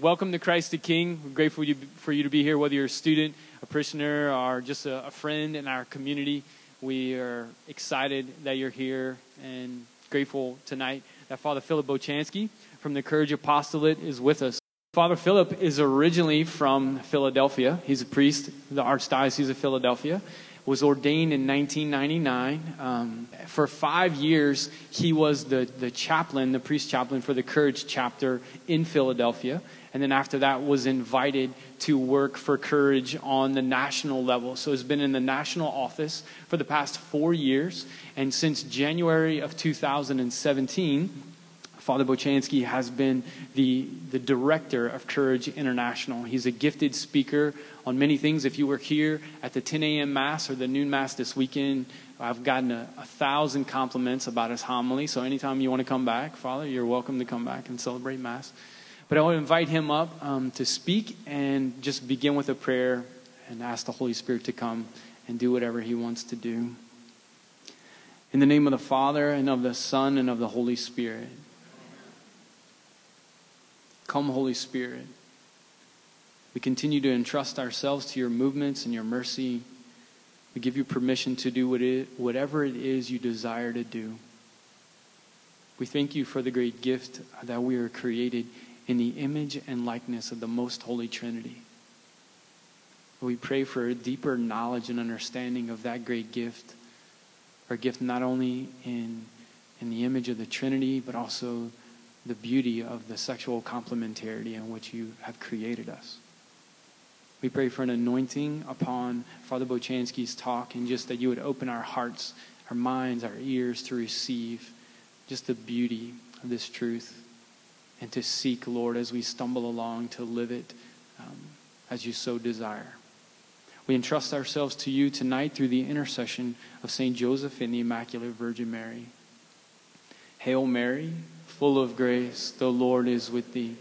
Welcome to Christ the King. We're grateful for you to be here, whether you're a student, a prisoner, or just a, friend in our community. We are excited that you're here and grateful tonight that Father Philip Bochansky from the Courage Apostolate is with us. Father Philip is originally from Philadelphia. He's a priest, the Archdiocese of Philadelphia. Was ordained in 1999. Um, for five years, he was the, the chaplain, the priest chaplain for the Courage chapter in Philadelphia. And then after that, was invited to work for Courage on the national level. So he's been in the national office for the past four years. And since January of 2017, Father Bochansky has been the, the director of Courage International. He's a gifted speaker on many things. If you were here at the 10 a.m. Mass or the noon Mass this weekend, I've gotten a, a thousand compliments about his homily. So anytime you want to come back, Father, you're welcome to come back and celebrate Mass. But I want to invite him up um, to speak and just begin with a prayer and ask the Holy Spirit to come and do whatever he wants to do. In the name of the Father, and of the Son, and of the Holy Spirit. Come, Holy Spirit. We continue to entrust ourselves to your movements and your mercy. We give you permission to do what it, whatever it is you desire to do. We thank you for the great gift that we are created in the image and likeness of the most holy Trinity. We pray for a deeper knowledge and understanding of that great gift, our gift not only in, in the image of the Trinity, but also the beauty of the sexual complementarity in which you have created us. We pray for an anointing upon Father Bochansky's talk and just that you would open our hearts, our minds, our ears to receive just the beauty of this truth and to seek, Lord, as we stumble along, to live it um, as you so desire. We entrust ourselves to you tonight through the intercession of St. Joseph and the Immaculate Virgin Mary. Hail Mary, full of grace, the Lord is with thee.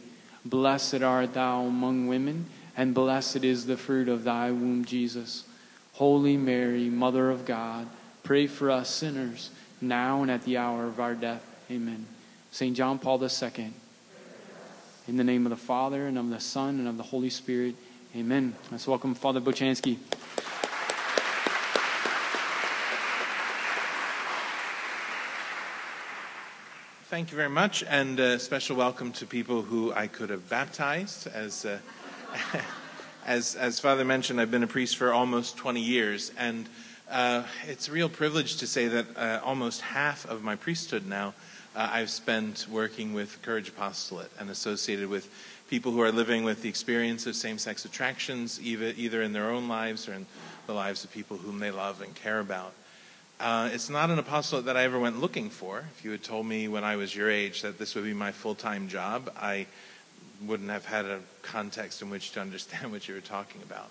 Blessed art thou among women, and blessed is the fruit of thy womb, Jesus. Holy Mary, Mother of God, pray for us sinners, now and at the hour of our death. Amen. St. John Paul II. In the name of the Father, and of the Son, and of the Holy Spirit. Amen. Let's welcome Father Bochansky. Thank you very much, and a special welcome to people who I could have baptized. As, uh, as, as Father mentioned, I've been a priest for almost 20 years, and uh, it's a real privilege to say that uh, almost half of my priesthood now uh, I've spent working with Courage Apostolate and associated with people who are living with the experience of same sex attractions, either, either in their own lives or in the lives of people whom they love and care about. Uh, it's not an apostolate that I ever went looking for. If you had told me when I was your age that this would be my full time job, I wouldn't have had a context in which to understand what you were talking about.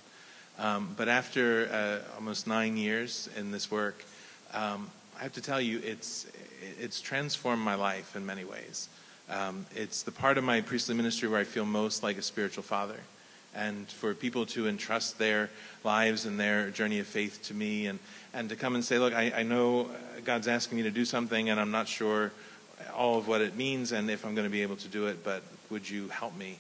Um, but after uh, almost nine years in this work, um, I have to tell you, it's, it's transformed my life in many ways. Um, it's the part of my priestly ministry where I feel most like a spiritual father. And for people to entrust their lives and their journey of faith to me and, and to come and say, Look, I, I know God's asking me to do something and I'm not sure all of what it means and if I'm going to be able to do it, but would you help me?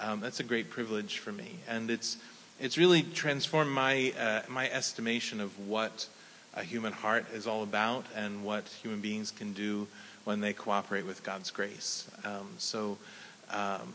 Um, that's a great privilege for me. And it's, it's really transformed my, uh, my estimation of what a human heart is all about and what human beings can do when they cooperate with God's grace. Um, so, um,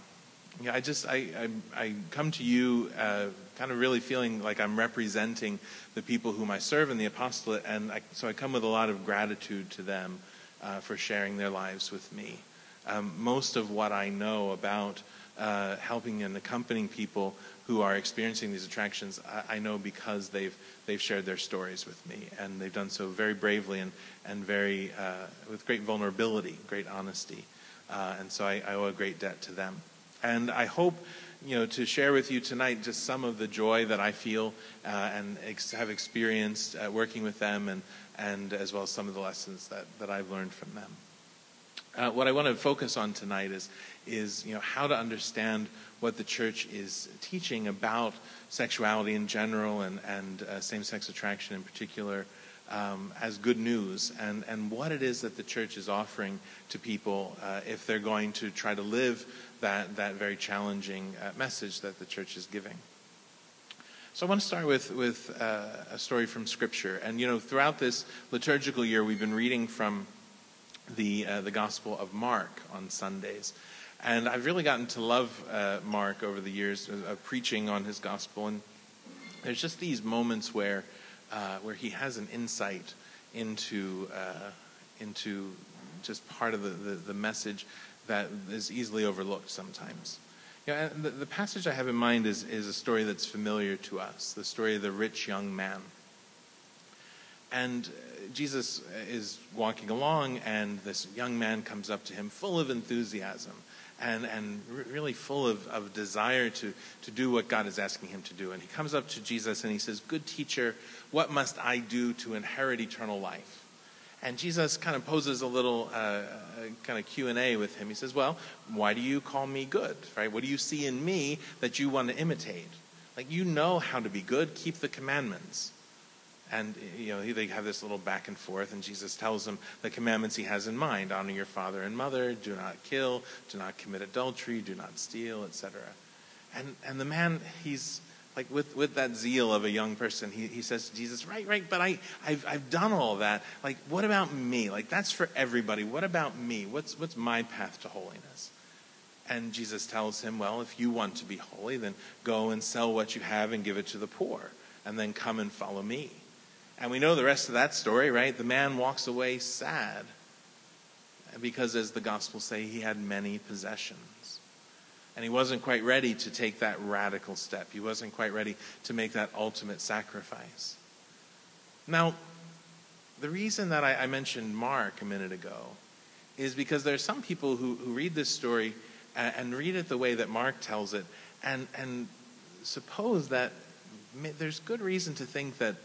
yeah, I just I, I, I come to you uh, kind of really feeling like I'm representing the people whom I serve in the apostolate, and I, so I come with a lot of gratitude to them uh, for sharing their lives with me. Um, most of what I know about uh, helping and accompanying people who are experiencing these attractions, I, I, know because they've they've shared their stories with me, and they've done so very bravely and and very uh, with great vulnerability, great honesty, uh, and so I, I owe a great debt to them. And I hope, you know, to share with you tonight just some of the joy that I feel uh, and ex- have experienced uh, working with them, and and as well as some of the lessons that that I've learned from them. Uh, what I want to focus on tonight is is you know how to understand what the church is teaching about sexuality in general and and uh, same-sex attraction in particular. Um, as good news and, and what it is that the church is offering to people uh, if they're going to try to live that, that very challenging uh, message that the church is giving. So I want to start with, with uh, a story from Scripture. And, you know, throughout this liturgical year, we've been reading from the, uh, the Gospel of Mark on Sundays. And I've really gotten to love uh, Mark over the years of preaching on his Gospel. And there's just these moments where uh, where he has an insight into uh, into just part of the, the, the, message that is easily overlooked sometimes. You know, the, the passage I have in mind is, is a story that's familiar to us, the story of the rich young man. And uh, Jesus is walking along, and this young man comes up to him full of enthusiasm and, and really full of, of desire to, to do what God is asking him to do. And he comes up to Jesus and he says, Good teacher, what must I do to inherit eternal life? And Jesus kind of poses a little uh, kind of Q&A with him. He says, well, why do you call me good? Right? What do you see in me that you want to imitate? Like, you know how to be good. Keep the commandments. And, you know, they have this little back and forth, and Jesus tells them the commandments he has in mind honor your father and mother, do not kill, do not commit adultery, do not steal, etc. And, and the man, he's like with, with that zeal of a young person, he, he says to Jesus, Right, right, but I, I've, I've done all that. Like, what about me? Like, that's for everybody. What about me? What's, what's my path to holiness? And Jesus tells him, Well, if you want to be holy, then go and sell what you have and give it to the poor, and then come and follow me. And we know the rest of that story, right? The man walks away sad because, as the Gospels say, he had many possessions. And he wasn't quite ready to take that radical step. He wasn't quite ready to make that ultimate sacrifice. Now, the reason that I, I mentioned Mark a minute ago is because there are some people who, who read this story and, and read it the way that Mark tells it and, and suppose that there's good reason to think that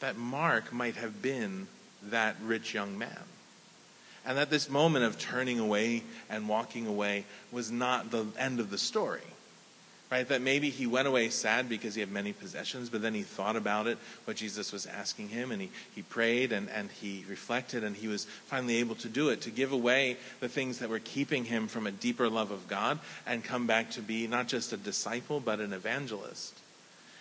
that Mark might have been that rich young man. And that this moment of turning away and walking away was not the end of the story. Right? That maybe he went away sad because he had many possessions, but then he thought about it, what Jesus was asking him, and he, he prayed and, and he reflected, and he was finally able to do it, to give away the things that were keeping him from a deeper love of God and come back to be not just a disciple, but an evangelist.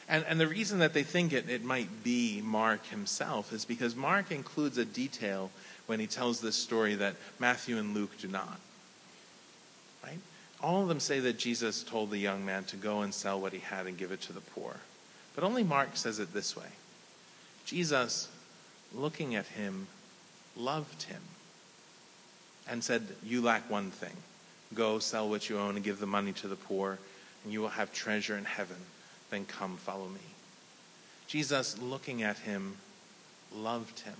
And, and the reason that they think it, it might be Mark himself is because Mark includes a detail when he tells this story that Matthew and Luke do not. Right? All of them say that Jesus told the young man to go and sell what he had and give it to the poor. But only Mark says it this way Jesus, looking at him, loved him and said, You lack one thing. Go sell what you own and give the money to the poor, and you will have treasure in heaven then come follow me. Jesus, looking at him, loved him.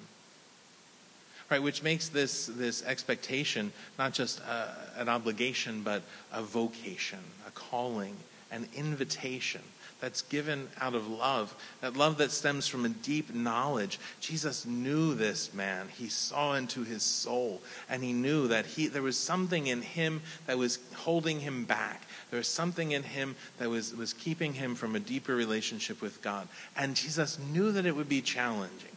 Right, which makes this, this expectation not just a, an obligation, but a vocation, a calling, an invitation that's given out of love, that love that stems from a deep knowledge. Jesus knew this man. He saw into his soul, and he knew that he, there was something in him that was holding him back. There was something in him that was, was keeping him from a deeper relationship with God. And Jesus knew that it would be challenging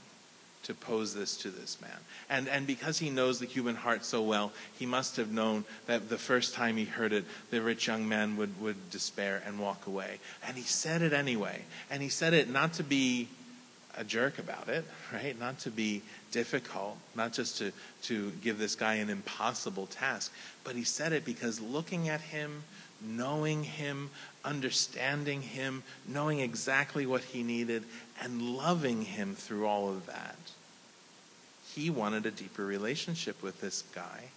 to pose this to this man. And, and because he knows the human heart so well, he must have known that the first time he heard it, the rich young man would, would despair and walk away. And he said it anyway. And he said it not to be a jerk about it, right? Not to be difficult, not just to, to give this guy an impossible task, but he said it because looking at him, knowing him, understanding him, knowing exactly what he needed, and loving him through all of that. He wanted a deeper relationship with this guy.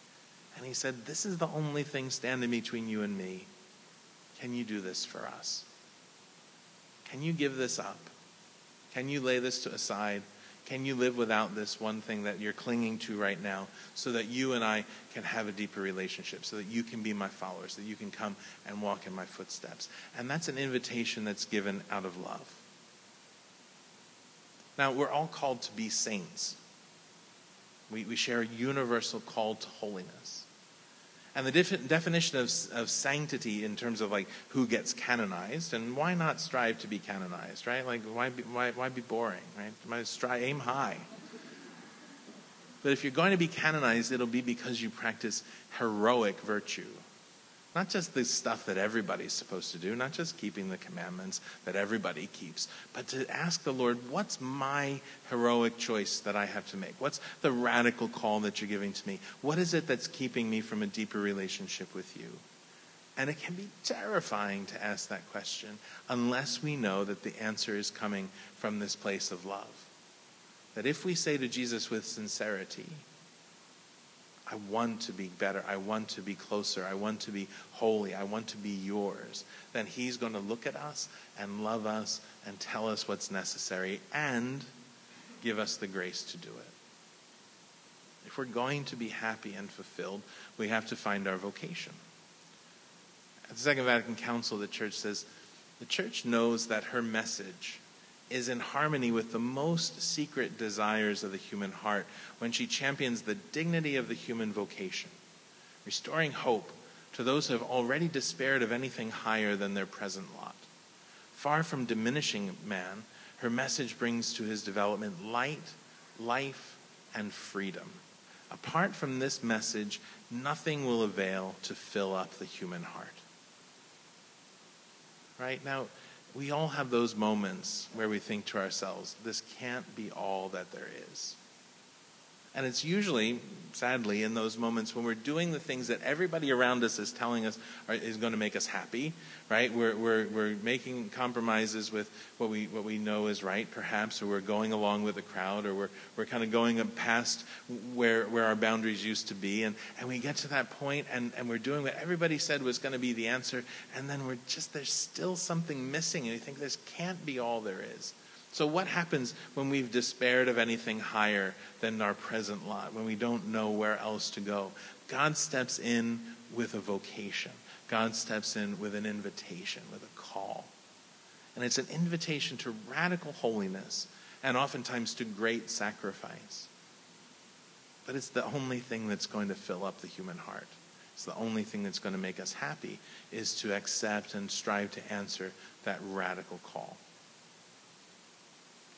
And he said, This is the only thing standing between you and me. Can you do this for us? Can you give this up? Can you lay this aside can you live without this one thing that you're clinging to right now so that you and I can have a deeper relationship, so that you can be my followers, that you can come and walk in my footsteps? And that's an invitation that's given out of love. Now, we're all called to be saints. We, we share a universal call to holiness. And the def- definition of, of sanctity in terms of like who gets canonized, and why not strive to be canonized, right? Like why be, why, why be boring, right? Might strive, aim high, But if you're going to be canonized, it'll be because you practice heroic virtue. Not just the stuff that everybody's supposed to do, not just keeping the commandments that everybody keeps, but to ask the Lord, what's my heroic choice that I have to make? What's the radical call that you're giving to me? What is it that's keeping me from a deeper relationship with you? And it can be terrifying to ask that question unless we know that the answer is coming from this place of love. That if we say to Jesus with sincerity, I want to be better. I want to be closer. I want to be holy. I want to be yours. Then He's going to look at us and love us and tell us what's necessary and give us the grace to do it. If we're going to be happy and fulfilled, we have to find our vocation. At the Second Vatican Council, the church says the church knows that her message is in harmony with the most secret desires of the human heart when she champions the dignity of the human vocation, restoring hope to those who have already despaired of anything higher than their present lot. Far from diminishing man, her message brings to his development light, life, and freedom. Apart from this message, nothing will avail to fill up the human heart. Right? Now, we all have those moments where we think to ourselves, this can't be all that there is. And it's usually, sadly, in those moments when we're doing the things that everybody around us is telling us are, is going to make us happy, right? We're, we're, we're making compromises with what we, what we know is right, perhaps, or we're going along with the crowd, or we're, we're kind of going past where, where our boundaries used to be. And, and we get to that point and, and we're doing what everybody said was going to be the answer, and then we're just, there's still something missing, and you think this can't be all there is. So, what happens when we've despaired of anything higher than our present lot, when we don't know where else to go? God steps in with a vocation, God steps in with an invitation, with a call. And it's an invitation to radical holiness and oftentimes to great sacrifice. But it's the only thing that's going to fill up the human heart. It's the only thing that's going to make us happy is to accept and strive to answer that radical call.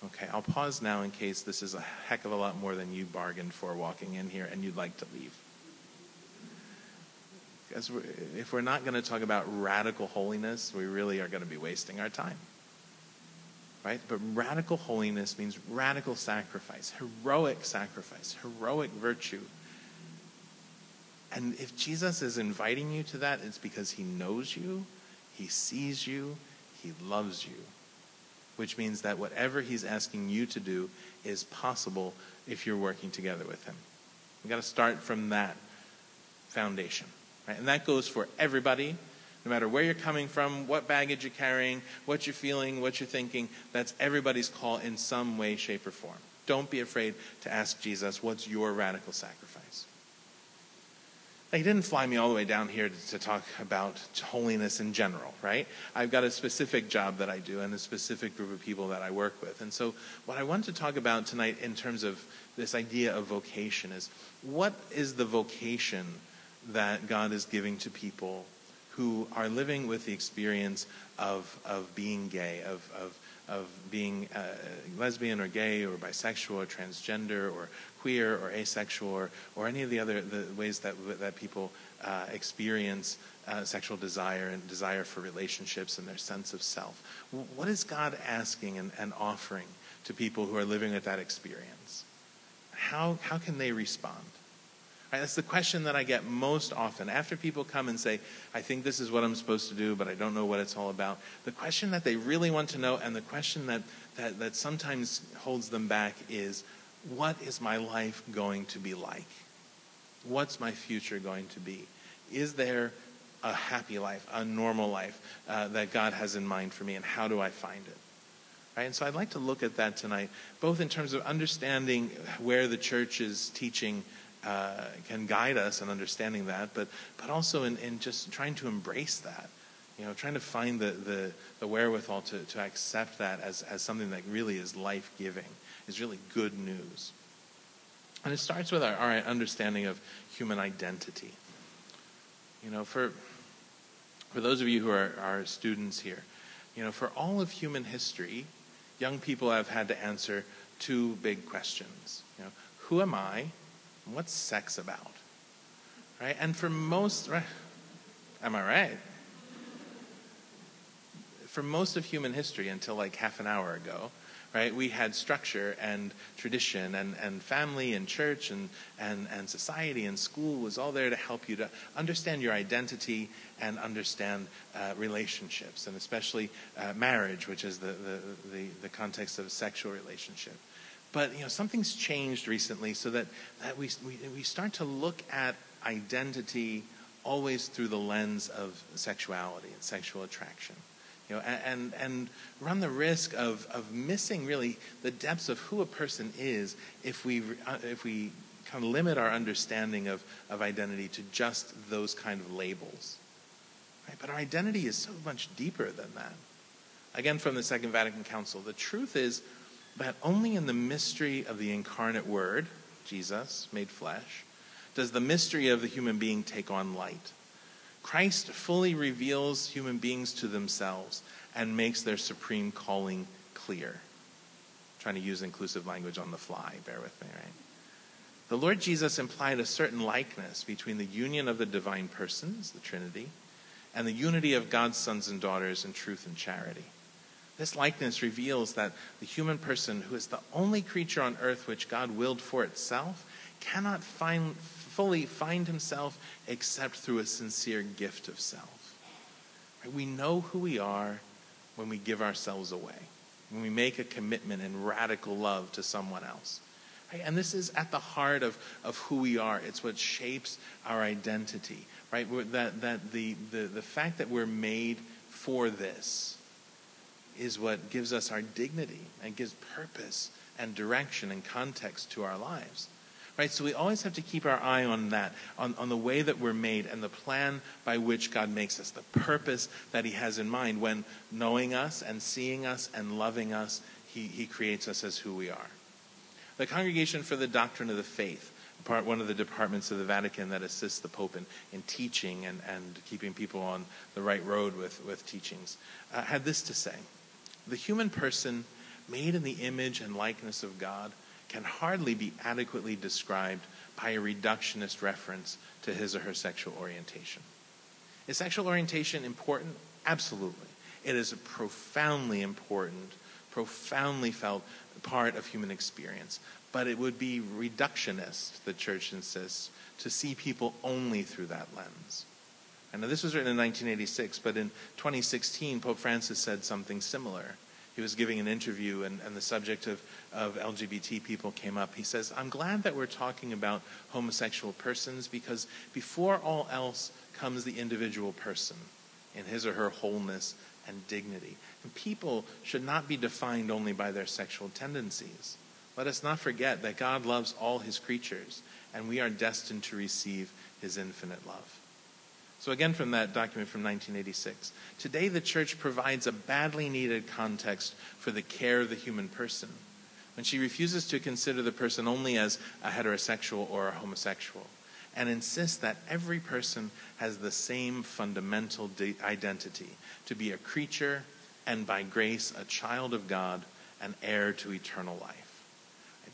Okay, I'll pause now in case this is a heck of a lot more than you bargained for walking in here and you'd like to leave. Because if we're not going to talk about radical holiness, we really are going to be wasting our time. Right? But radical holiness means radical sacrifice, heroic sacrifice, heroic virtue. And if Jesus is inviting you to that, it's because he knows you, he sees you, he loves you which means that whatever he's asking you to do is possible if you're working together with him. We've got to start from that foundation. Right? And that goes for everybody, no matter where you're coming from, what baggage you're carrying, what you're feeling, what you're thinking. That's everybody's call in some way, shape, or form. Don't be afraid to ask Jesus, what's your radical sacrifice? He didn't fly me all the way down here to, to, talk about holiness in general, right? I've got a specific job that I do and a specific group of people that I work with. And so, what I want to talk about tonight in terms of this idea of vocation is what is the vocation that God is giving to people who are living with the experience of, of being gay, of, of, of being uh, lesbian or gay or bisexual or transgender or queer or asexual or, or any of the other the ways that, that people uh, experience uh, sexual desire and desire for relationships and their sense of self. What is God asking and, and offering to people who are living with that experience? How, how can they respond? Right, that's the question that I get most often. After people come and say, I think this is what I'm supposed to do, but I don't know what it's all about. The question that they really want to know, and the question that, that, that sometimes holds them back, is what is my life going to be like? What's my future going to be? Is there a happy life, a normal life uh, that God has in mind for me, and how do I find it? Right? And so I'd like to look at that tonight, both in terms of understanding where the church is teaching uh, can guide us in understanding that, but, but also in, in just trying to embrace that. You know, trying to find the, the, the wherewithal to, to accept that as, as something that really is life giving is really good news. And it starts with our, our understanding of human identity. You know, for, for those of you who are, are students here, you know, for all of human history, young people have had to answer two big questions. You know, who am I What's sex about? Right? And for most, right? Am I right? For most of human history until like half an hour ago, right? We had structure and tradition and, and family and church and, and, and society and school was all there to help you to understand your identity and understand uh, relationships, and especially uh, marriage, which is the, the, the, the context of a sexual relationship. But you know, something's changed recently so that, that we, we, we start to look at identity always through the lens of sexuality and sexual attraction you know, and, and run the risk of, of missing really the depths of who a person is if we, uh, if we kind of limit our understanding of, of identity to just those kind of labels. Right? But our identity is so much deeper than that. Again, from the Second Vatican Council, the truth is that only in the mystery of the incarnate Word, Jesus made flesh, does the mystery of the human being take on light. Christ fully reveals human beings to themselves and makes their supreme calling clear. I'm trying to use inclusive language on the fly, bear with me, right? The Lord Jesus implied a certain likeness between the union of the divine persons, the Trinity, and the unity of God's sons and daughters in truth and charity. This likeness reveals that the human person, who is the only creature on earth which God willed for itself, cannot find, fully find himself except through a sincere gift of self. We know who we are when we give ourselves away, when we make a commitment in radical love to someone else. And this is at the heart of, of who we are. It's what shapes our identity, right? that, that the, the, the fact that we're made for this is what gives us our dignity and gives purpose and direction and context to our lives right? So we always have to keep our eye on that, on, on the way that we're made and the plan by which God makes us, the purpose that He has in mind when knowing us and seeing us and loving us, He, he creates us as who we are. The Congregation for the Doctrine of the Faith, part one of the departments of the Vatican that assists the Pope in, in teaching and, and keeping people on the right road with, with teachings, uh, had this to say The human person, made in the image and likeness of God, can hardly be adequately described by a reductionist reference to his or her sexual orientation. Is sexual orientation important? Absolutely. It is a profoundly important, profoundly felt part of human experience. But it would be reductionist, the church insists, to see people only through that lens. I know this was written in 1986, but in 2016, Pope Francis said something similar he was giving an interview and, and the subject of, of LGBT people came up. He says, I'm glad that we're talking about homosexual persons because before all else comes the individual person in his or her wholeness and dignity. And people should not be defined only by their sexual tendencies. Let us not forget that God loves all his creatures, and we are destined to receive his infinite love. So, again, from that document from 1986. Today, the church provides a badly needed context for the care of the human person when she refuses to consider the person only as a heterosexual or a homosexual and insists that every person has the same fundamental identity to be a creature and by grace a child of God, an heir to eternal life.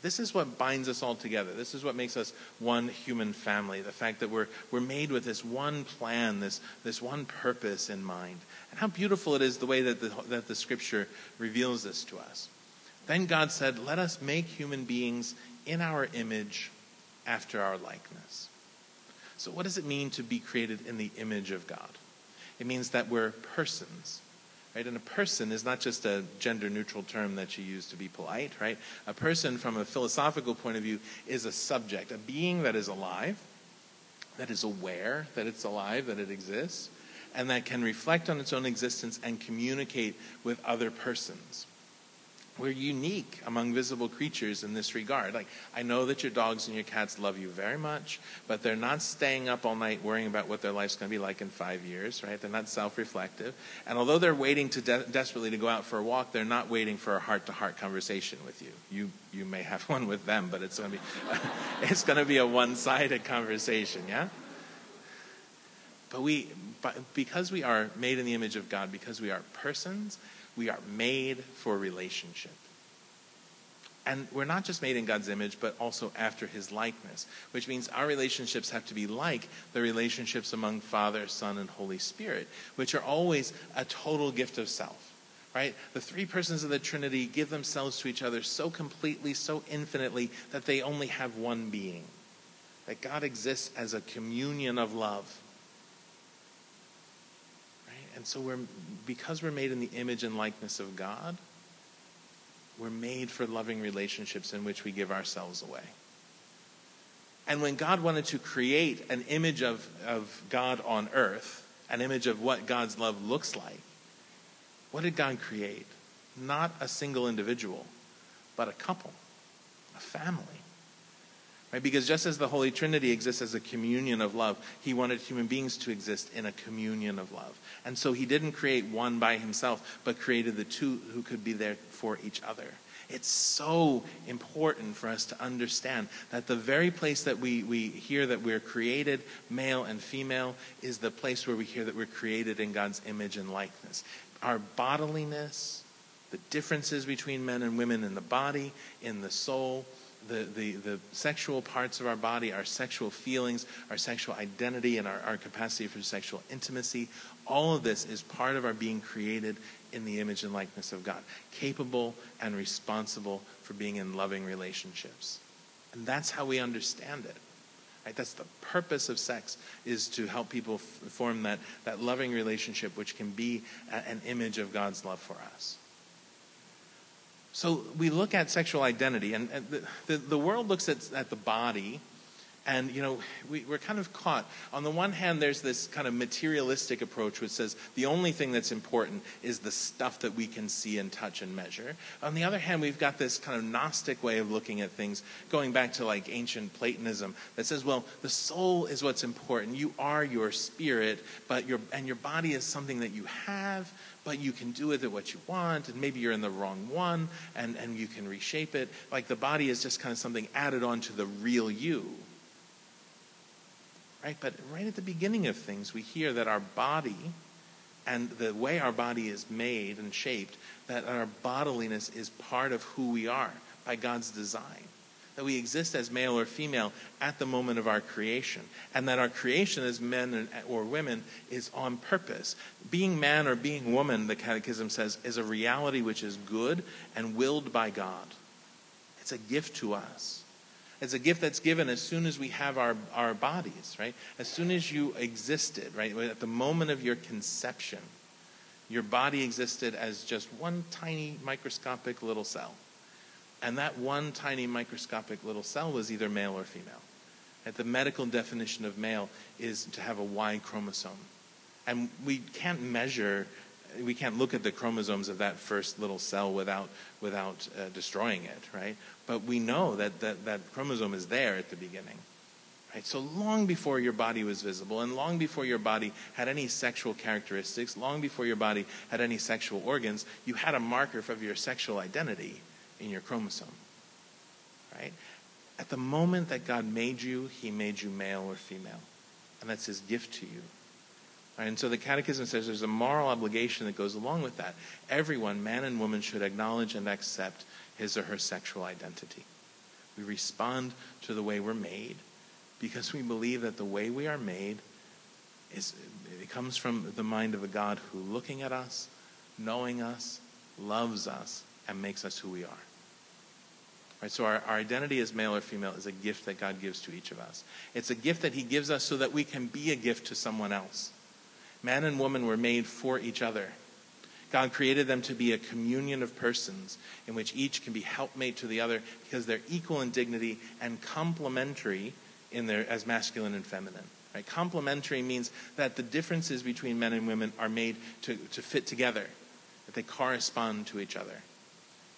This is what binds us all together. This is what makes us one human family. The fact that we're, we're made with this one plan, this, this one purpose in mind. And how beautiful it is the way that the, that the scripture reveals this to us. Then God said, Let us make human beings in our image after our likeness. So, what does it mean to be created in the image of God? It means that we're persons. Right? And a person is not just a gender neutral term that you use to be polite, right? A person, from a philosophical point of view, is a subject, a being that is alive, that is aware that it's alive, that it exists, and that can reflect on its own existence and communicate with other persons we're unique among visible creatures in this regard. Like, I know that your dogs and your cats love you very much, but they're not staying up all night worrying about what their life's going to be like in five years, right? They're not self reflective. And although they're waiting to de- desperately to go out for a walk, they're not waiting for a heart to heart conversation with you. You, you may have one with them, but it's going to be, it's going to be a one sided conversation, yeah? But we, but because we are made in the image of God, because we are persons, we are made for relationship. And we're not just made in God's image, but also after his likeness, which means our relationships have to be like the relationships among Father, Son, and Holy Spirit, which are always a total gift of self. Right? The three persons of the Trinity give themselves to each other so completely, so infinitely, that they only have one being. That God exists as a communion of love. And so we're because we're made in the image and likeness of God, we're made for loving relationships in which we give ourselves away. And when God wanted to create an image of, of God on earth, an image of what God's love looks like, what did God create? Not a single individual, but a couple, a family. Right? Because just as the Holy Trinity exists as a communion of love, he wanted human beings to exist in a communion of love. And so he didn't create one by himself, but created the two who could be there for each other. It's so important for us to understand that the very place that we, we hear that we're created, male and female, is the place where we hear that we're created in God's image and likeness. Our bodiliness, the differences between men and women in the body, in the soul, the, the, the sexual parts of our body, our sexual feelings, our sexual identity, and our, our capacity for sexual intimacy, all of this is part of our being created in the image and likeness of God, capable and responsible for being in loving relationships. And that's how we understand it. Right? That's the purpose of sex is to help people f- form that, that loving relationship which can be a, an image of God's love for us. So we look at sexual identity, and, and the, the, the, world looks at, at the body, and you know we, we're kind of caught. On the one hand, there's this kind of materialistic approach which says the only thing that's important is the stuff that we can see and touch and measure. On the other hand, we've got this kind of Gnostic way of looking at things, going back to like ancient Platonism, that says, well, the soul is what's important. You are your spirit, but your and your body is something that you have but you can do with it what you want, and maybe you're in the wrong one, and, and you can reshape it. Like the body is just kind of something added on to the real you. Right? But right at the beginning of things, we hear that our body and the way our body is made and shaped, that our bodiliness is part of who we are by God's design that we exist as male or female at the moment of our creation, and that our creation as men or women is on purpose. Being man or being woman, the Catechism says, is a reality which is good and willed by God. It's a gift to us. It's a gift that's given as soon as we have our, our bodies, right? As soon as you existed, right? At the moment of your conception, your body existed as just one tiny microscopic little cell. And that one tiny microscopic little cell was either male or female. And the medical definition of male is to have a Y chromosome. And we can't measure, we can't look at the chromosomes of that first little cell without, without uh, destroying it, right? But we know that, that that chromosome is there at the beginning. Right? So long before your body was visible, and long before your body had any sexual characteristics, long before your body had any sexual organs, you had a marker of your sexual identity in your chromosome. Right? At the moment that God made you, he made you male or female. And that's his gift to you. Right? And so the Catechism says there's a moral obligation that goes along with that. Everyone, man and woman, should acknowledge and accept his or her sexual identity. We respond to the way we're made because we believe that the way we are made is it comes from the mind of a God who looking at us, knowing us, loves us, and makes us who we are. Right, so our, our identity as male or female is a gift that God gives to each of us. It's a gift that he gives us so that we can be a gift to someone else. Man and woman were made for each other. God created them to be a communion of persons in which each can be helpmate to the other because they're equal in dignity and complementary in their as masculine and feminine. Right? Complementary means that the differences between men and women are made to, to fit together, that they correspond to each other.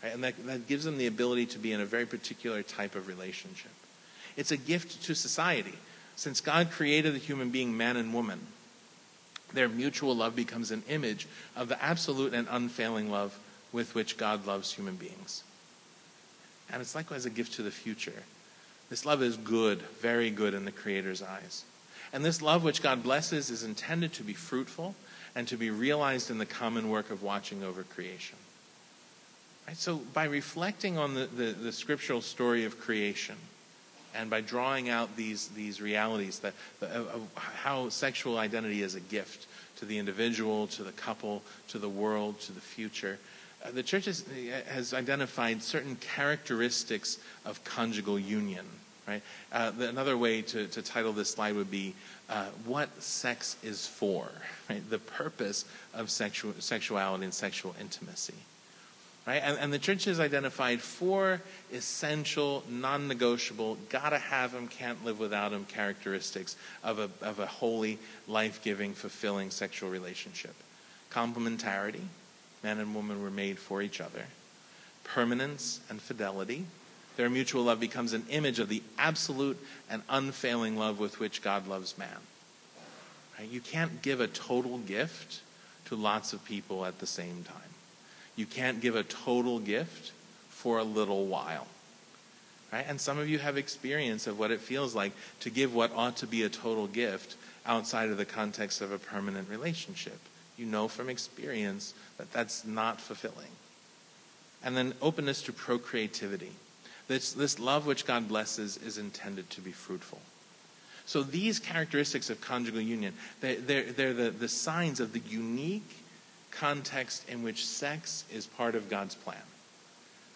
Right? And that, that gives them the ability to be in a very particular type of relationship. It's a gift to society. Since God created the human being, man and woman, their mutual love becomes an image of the absolute and unfailing love with which God loves human beings. And it's likewise a gift to the future. This love is good, very good in the Creator's eyes. And this love which God blesses is intended to be fruitful and to be realized in the common work of watching over creation. Right? So, by reflecting on the, the, the scriptural story of creation, and by drawing out these, these realities that, of, how sexual identity is a gift to the individual, to the couple, to the world, to the future, uh, the church has, has, identified certain characteristics of conjugal union. Right? Uh, the, another way to, to, title this slide would be uh, "What Sex Is For." Right? The purpose of sexual, sexuality and sexual intimacy. Right? And, and, the church has identified four essential, non negotiable, gotta have them, can't live without them characteristics of a, of a holy, life giving, fulfilling sexual relationship complementarity, man and woman were made for each other, permanence and fidelity. Their mutual love becomes an image of the absolute and unfailing love with which God loves man. Right? You can't give a total gift to lots of people at the same time. You can't give a total gift for a little while. Right? And some of you have experience of what it feels like to give what ought to be a total gift outside of the context of a permanent relationship. You know from experience that that's not fulfilling. And then openness to procreativity. This, this love which God blesses is intended to be fruitful. So these characteristics of conjugal union, they, they're, they're the, the signs of the unique context in which sex is part of God's plan.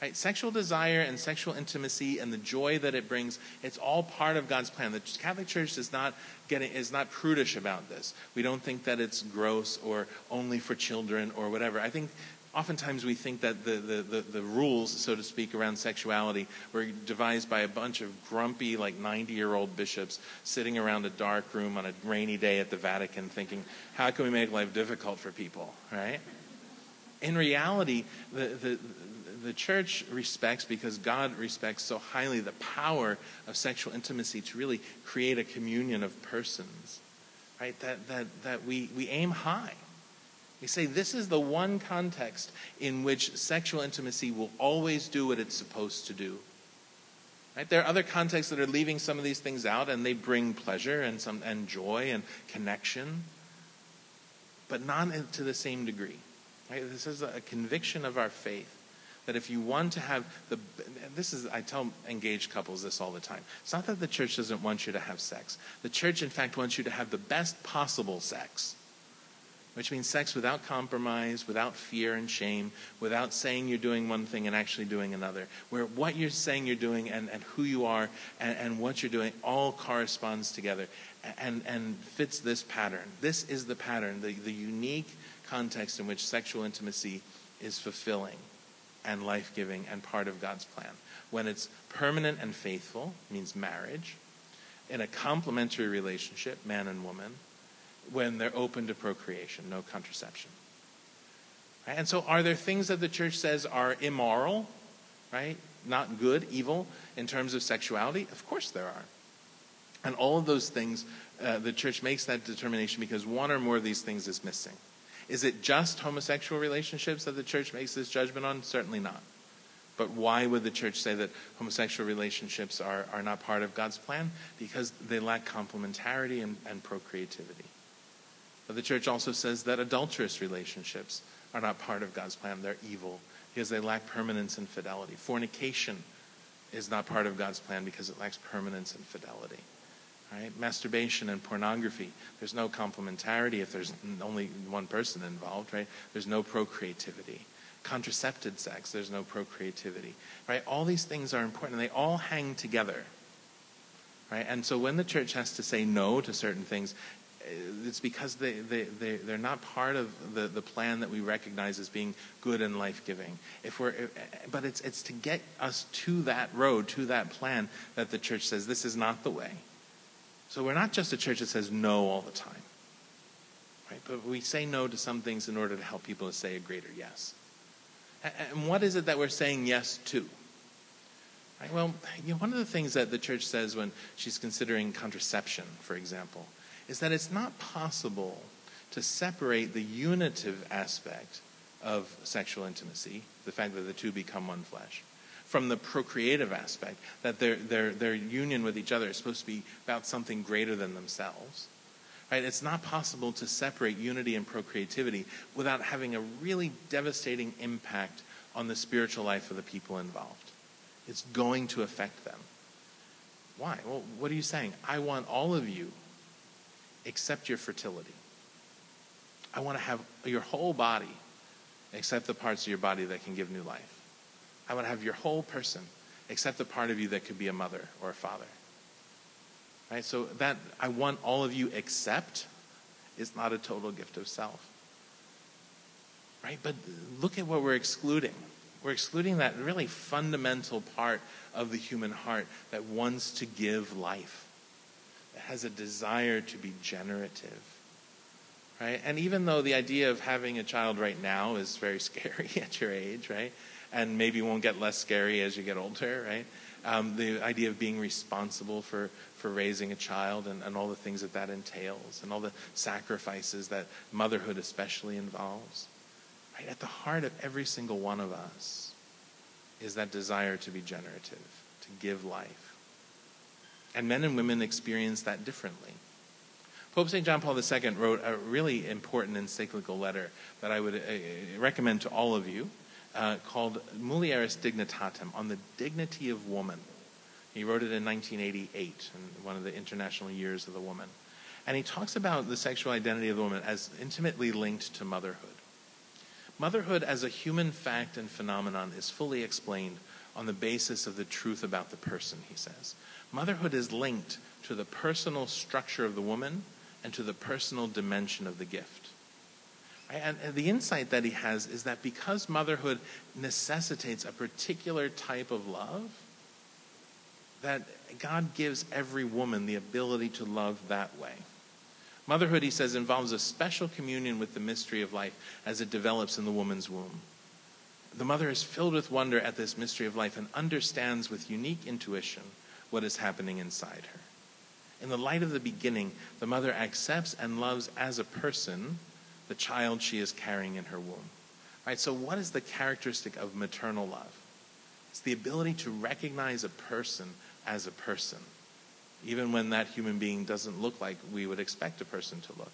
Right? Sexual desire and sexual intimacy and the joy that it brings, it's all part of God's plan. The Catholic Church is not getting is not prudish about this. We don't think that it's gross or only for children or whatever. I think oftentimes we think that the, the, the, the, rules, so to speak, around sexuality were devised by a bunch of grumpy, like 90 year old bishops sitting around a dark room on a rainy day at the Vatican thinking, how can we make life difficult for people, right? In reality, the, the, the church respects, because God respects so highly the power of sexual intimacy to really create a communion of persons, right? That, that, that we, we aim high we say this is the one context in which sexual intimacy will always do what it's supposed to do. Right? There are other contexts that are leaving some of these things out, and they bring pleasure and, some, and joy and connection, but not to the same degree. Right? This is a conviction of our faith that if you want to have the this is i tell engaged couples this all the time it's not that the church doesn't want you to have sex the church in fact wants you to have the best possible sex which means sex without compromise, without fear and shame, without saying you're doing one thing and actually doing another, where what you're saying you're doing and, and who you are and, and what you're doing all corresponds together and, and fits this pattern. This is the pattern, the, the unique context in which sexual intimacy is fulfilling and life giving and part of God's plan. When it's permanent and faithful, means marriage, in a complementary relationship, man and woman, when they're open to procreation, no contraception. And so, are there things that the church says are immoral, right? Not good, evil in terms of sexuality? Of course there are. And all of those things, uh, the church makes that determination because one or more of these things is missing. Is it just homosexual relationships that the church makes this judgment on? Certainly not. But why would the church say that homosexual relationships are, are not part of God's plan? Because they lack complementarity and, and procreativity. But the church also says that adulterous relationships are not part of God's plan. They're evil because they lack permanence and fidelity. Fornication is not part of God's plan because it lacks permanence and fidelity. Right? Masturbation and pornography, there's no complementarity if there's only one person involved, right? There's no procreativity. Contracepted sex, there's no procreativity. Right? All these things are important and they all hang together. Right? And so when the church has to say no to certain things, it's because they, they, they, they're not part of the, the plan that we recognize as being good and life giving. If we're, but it's, it's to get us to that road, to that plan, that the church says this is not the way. So we're not just a church that says no all the time. Right? But we say no to some things in order to help people to say a greater yes. And what is it that we're saying yes to? Right? Well, you know, one of the things that the church says when she's considering contraception, for example, is that it's not possible to separate the unitive aspect of sexual intimacy, the fact that the two become one flesh, from the procreative aspect, that their, their, their union with each other is supposed to be about something greater than themselves. Right? It's not possible to separate unity and procreativity without having a really devastating impact on the spiritual life of the people involved. It's going to affect them. Why? Well, what are you saying? I want all of you, except your fertility. I want to have your whole body, except the parts of your body that can give new life. I want to have your whole person, except the part of you that could be a mother or a father. Right? So that I want all of you except is not a total gift of self. Right? But look at what we're excluding. We're excluding that really fundamental part of the human heart that wants to give life, has a desire to be generative. Right? And even though the idea of having a child right now is very scary at your age, right? And maybe won't get less scary as you get older, right? Um, the idea of being responsible for, for raising a child and, and all the things that that entails and all the sacrifices that motherhood especially involves. Right? At the heart of every single one of us is that desire to be generative, to give life. And men and women experience that differently. Pope St. John Paul II wrote a really important encyclical letter that I would uh, recommend to all of you uh, called Mulieris Dignitatem on the dignity of woman. He wrote it in 1988, in one of the international years of the woman. And he talks about the sexual identity of the woman as intimately linked to motherhood. Motherhood as a human fact and phenomenon is fully explained on the basis of the truth about the person, he says. Motherhood is linked to the personal structure of the woman and to the personal dimension of the gift. And the insight that he has is that because motherhood necessitates a particular type of love, that God gives every woman the ability to love that way. Motherhood, he says, involves a special communion with the mystery of life as it develops in the woman's womb. The mother is filled with wonder at this mystery of life and understands with unique intuition what is happening inside her. In the light of the beginning, the mother accepts and loves as a person the child she is carrying in her womb. Right? So, what is the characteristic of maternal love? It's the ability to recognize a person as a person, even when that human being doesn't look like we would expect a person to look,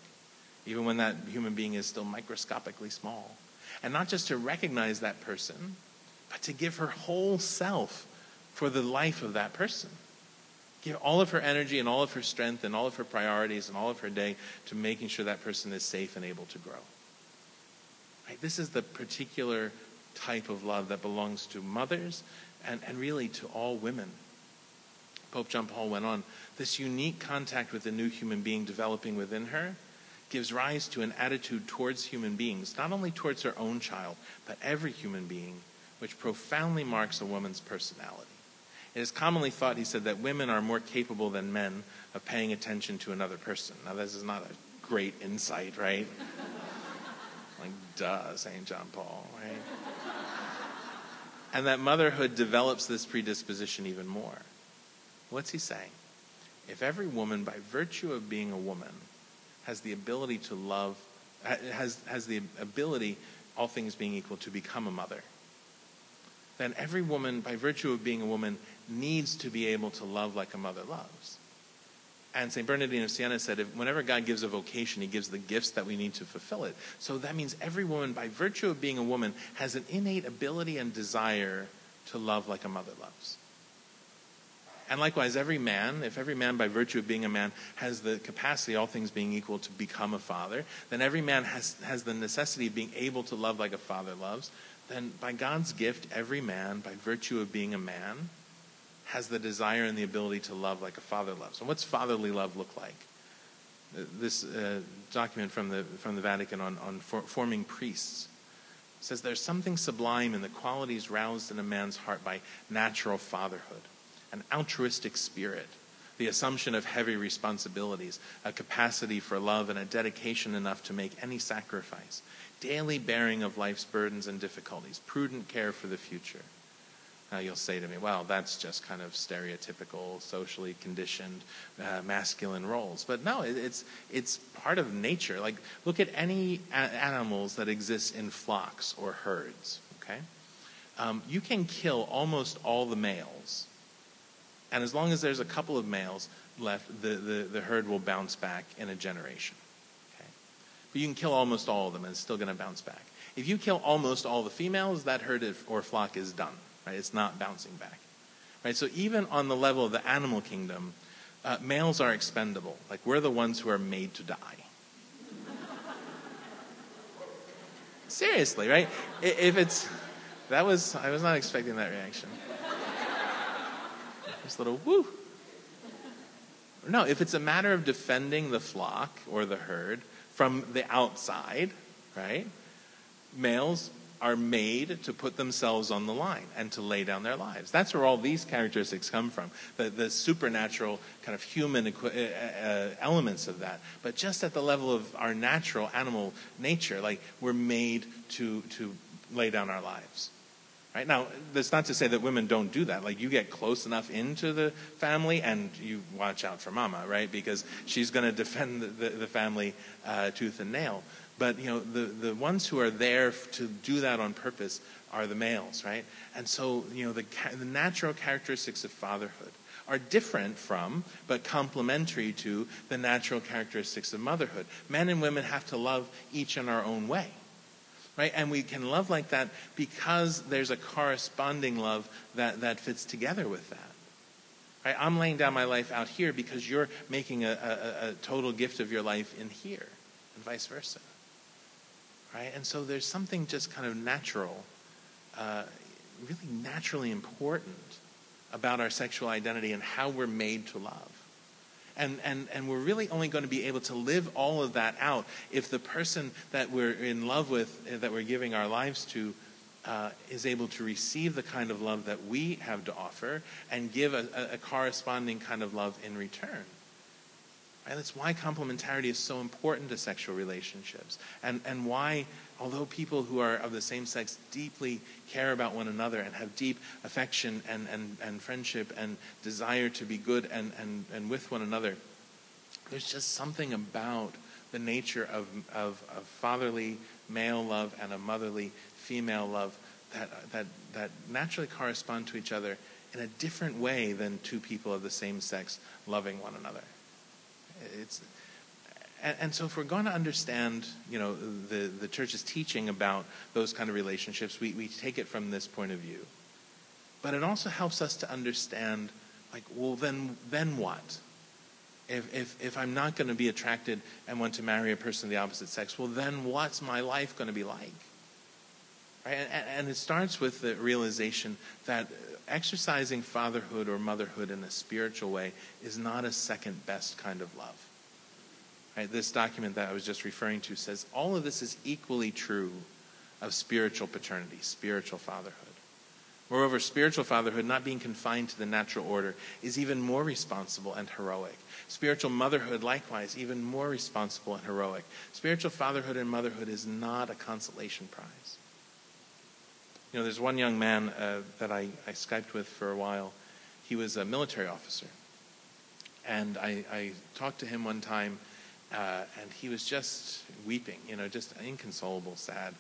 even when that human being is still microscopically small. And not just to recognize that person, but to give her whole self for the life of that person give all of her energy and all of her strength and all of her priorities and all of her day to making sure that person is safe and able to grow. Right? This is the particular type of love that belongs to mothers and, and really to all women. Pope John Paul went on this unique contact with the new human being developing within her gives rise to an attitude towards human beings, not only towards her own child, but every human being, which profoundly marks a woman's personality. It is commonly thought, he said, that women are more capable than men of paying attention to another person. Now, this is not a great insight, right? like, duh, St. John Paul, right? and that motherhood develops this predisposition even more. What's he saying? If every woman, by virtue of being a woman, has the ability to love, has, has the ability, all things being equal, to become a mother, then every woman, by virtue of being a woman, needs to be able to love like a mother loves. And St. Bernardine of Siena said, if, whenever God gives a vocation, he gives the gifts that we need to fulfill it. So that means every woman, by virtue of being a woman, has an innate ability and desire to love like a mother loves. And likewise, every man, if every man, by virtue of being a man, has the capacity, all things being equal, to become a father, then every man has, has the necessity of being able to love like a father loves. Then, by God's gift, every man, by virtue of being a man, has the desire and the ability to love like a father loves. And what's fatherly love look like? This uh, document from the, from the Vatican on, on for, forming priests says there's something sublime in the qualities roused in a man's heart by natural fatherhood, an altruistic spirit, the assumption of heavy responsibilities, a capacity for love, and a dedication enough to make any sacrifice, daily bearing of life's burdens and difficulties, prudent care for the future. Now you'll say to me, well, that's just kind of stereotypical, socially conditioned uh, masculine roles. But no, it, it's, it's part of nature. Like, look at any a- animals that exist in flocks or herds, okay? Um, you can kill almost all the males. And as long as there's a couple of males left, the, the, the herd will bounce back in a generation. Okay? But you can kill almost all of them and it's still going to bounce back. If you kill almost all the females, that herd or flock is done. Right? It's not bouncing back. Right? So even on the level of the animal kingdom, uh, males are expendable. Like we're the ones who are made to die. Seriously, right? If it's that was I was not expecting that reaction. Just a little woo. No, if it's a matter of defending the flock or the herd from the outside, right? Males are made to put themselves on the line and to lay down their lives. That's where all these characteristics come from the, the supernatural, kind of human uh, uh, elements of that. But just at the level of our natural animal nature, like we're made to, to lay down our lives. Right now, that's not to say that women don't do that. Like you get close enough into the family, and you watch out for mama, right? Because she's going to defend the, the, the family uh, tooth and nail. But you know, the the ones who are there to do that on purpose are the males, right? And so you know, the the natural characteristics of fatherhood are different from, but complementary to, the natural characteristics of motherhood. Men and women have to love each in our own way right? And we can love like that because there's a corresponding love that, that fits together with that. Right? I'm laying down my life out here because you're making a, a, a total gift of your life in here, and vice versa. Right? And so there's something just kind of natural, uh, really naturally important about our sexual identity and how we're made to love. And, and, and we're really only going to be able to live all of that out if the person that we're in love with, uh, that we're giving our lives to, uh, is able to receive the kind of love that we have to offer and give a, a corresponding kind of love in return. Right? That's why complementarity is so important to sexual relationships, and, and why, although people who are of the same sex deeply care about one another and have deep affection and, and, and friendship and desire to be good and, and, and with one another, there's just something about the nature of, of, of fatherly male love and a motherly female love that, that, that naturally correspond to each other in a different way than two people of the same sex loving one another. It's, and, and, so if we're going to understand, you know, the, the church's teaching about those kind of relationships, we, we take it from this point of view. But it also helps us to understand, like, well, then, then what? If, if, if I'm not going to be attracted and want to marry a person of the opposite sex, well, then what's my life going to be like? Right? And, and it starts with the realization that exercising fatherhood or motherhood in a spiritual way is not a second best kind of love. Right? This document that I was just referring to says all of this is equally true of spiritual paternity, spiritual fatherhood. Moreover, spiritual fatherhood, not being confined to the natural order, is even more responsible and heroic. Spiritual motherhood, likewise, even more responsible and heroic. Spiritual fatherhood and motherhood is not a consolation prize. You know, there's one young man uh, that I, I Skyped with for a while. He was a military officer. And I, I talked to him one time, uh, and he was just weeping, you know, just inconsolable, sad.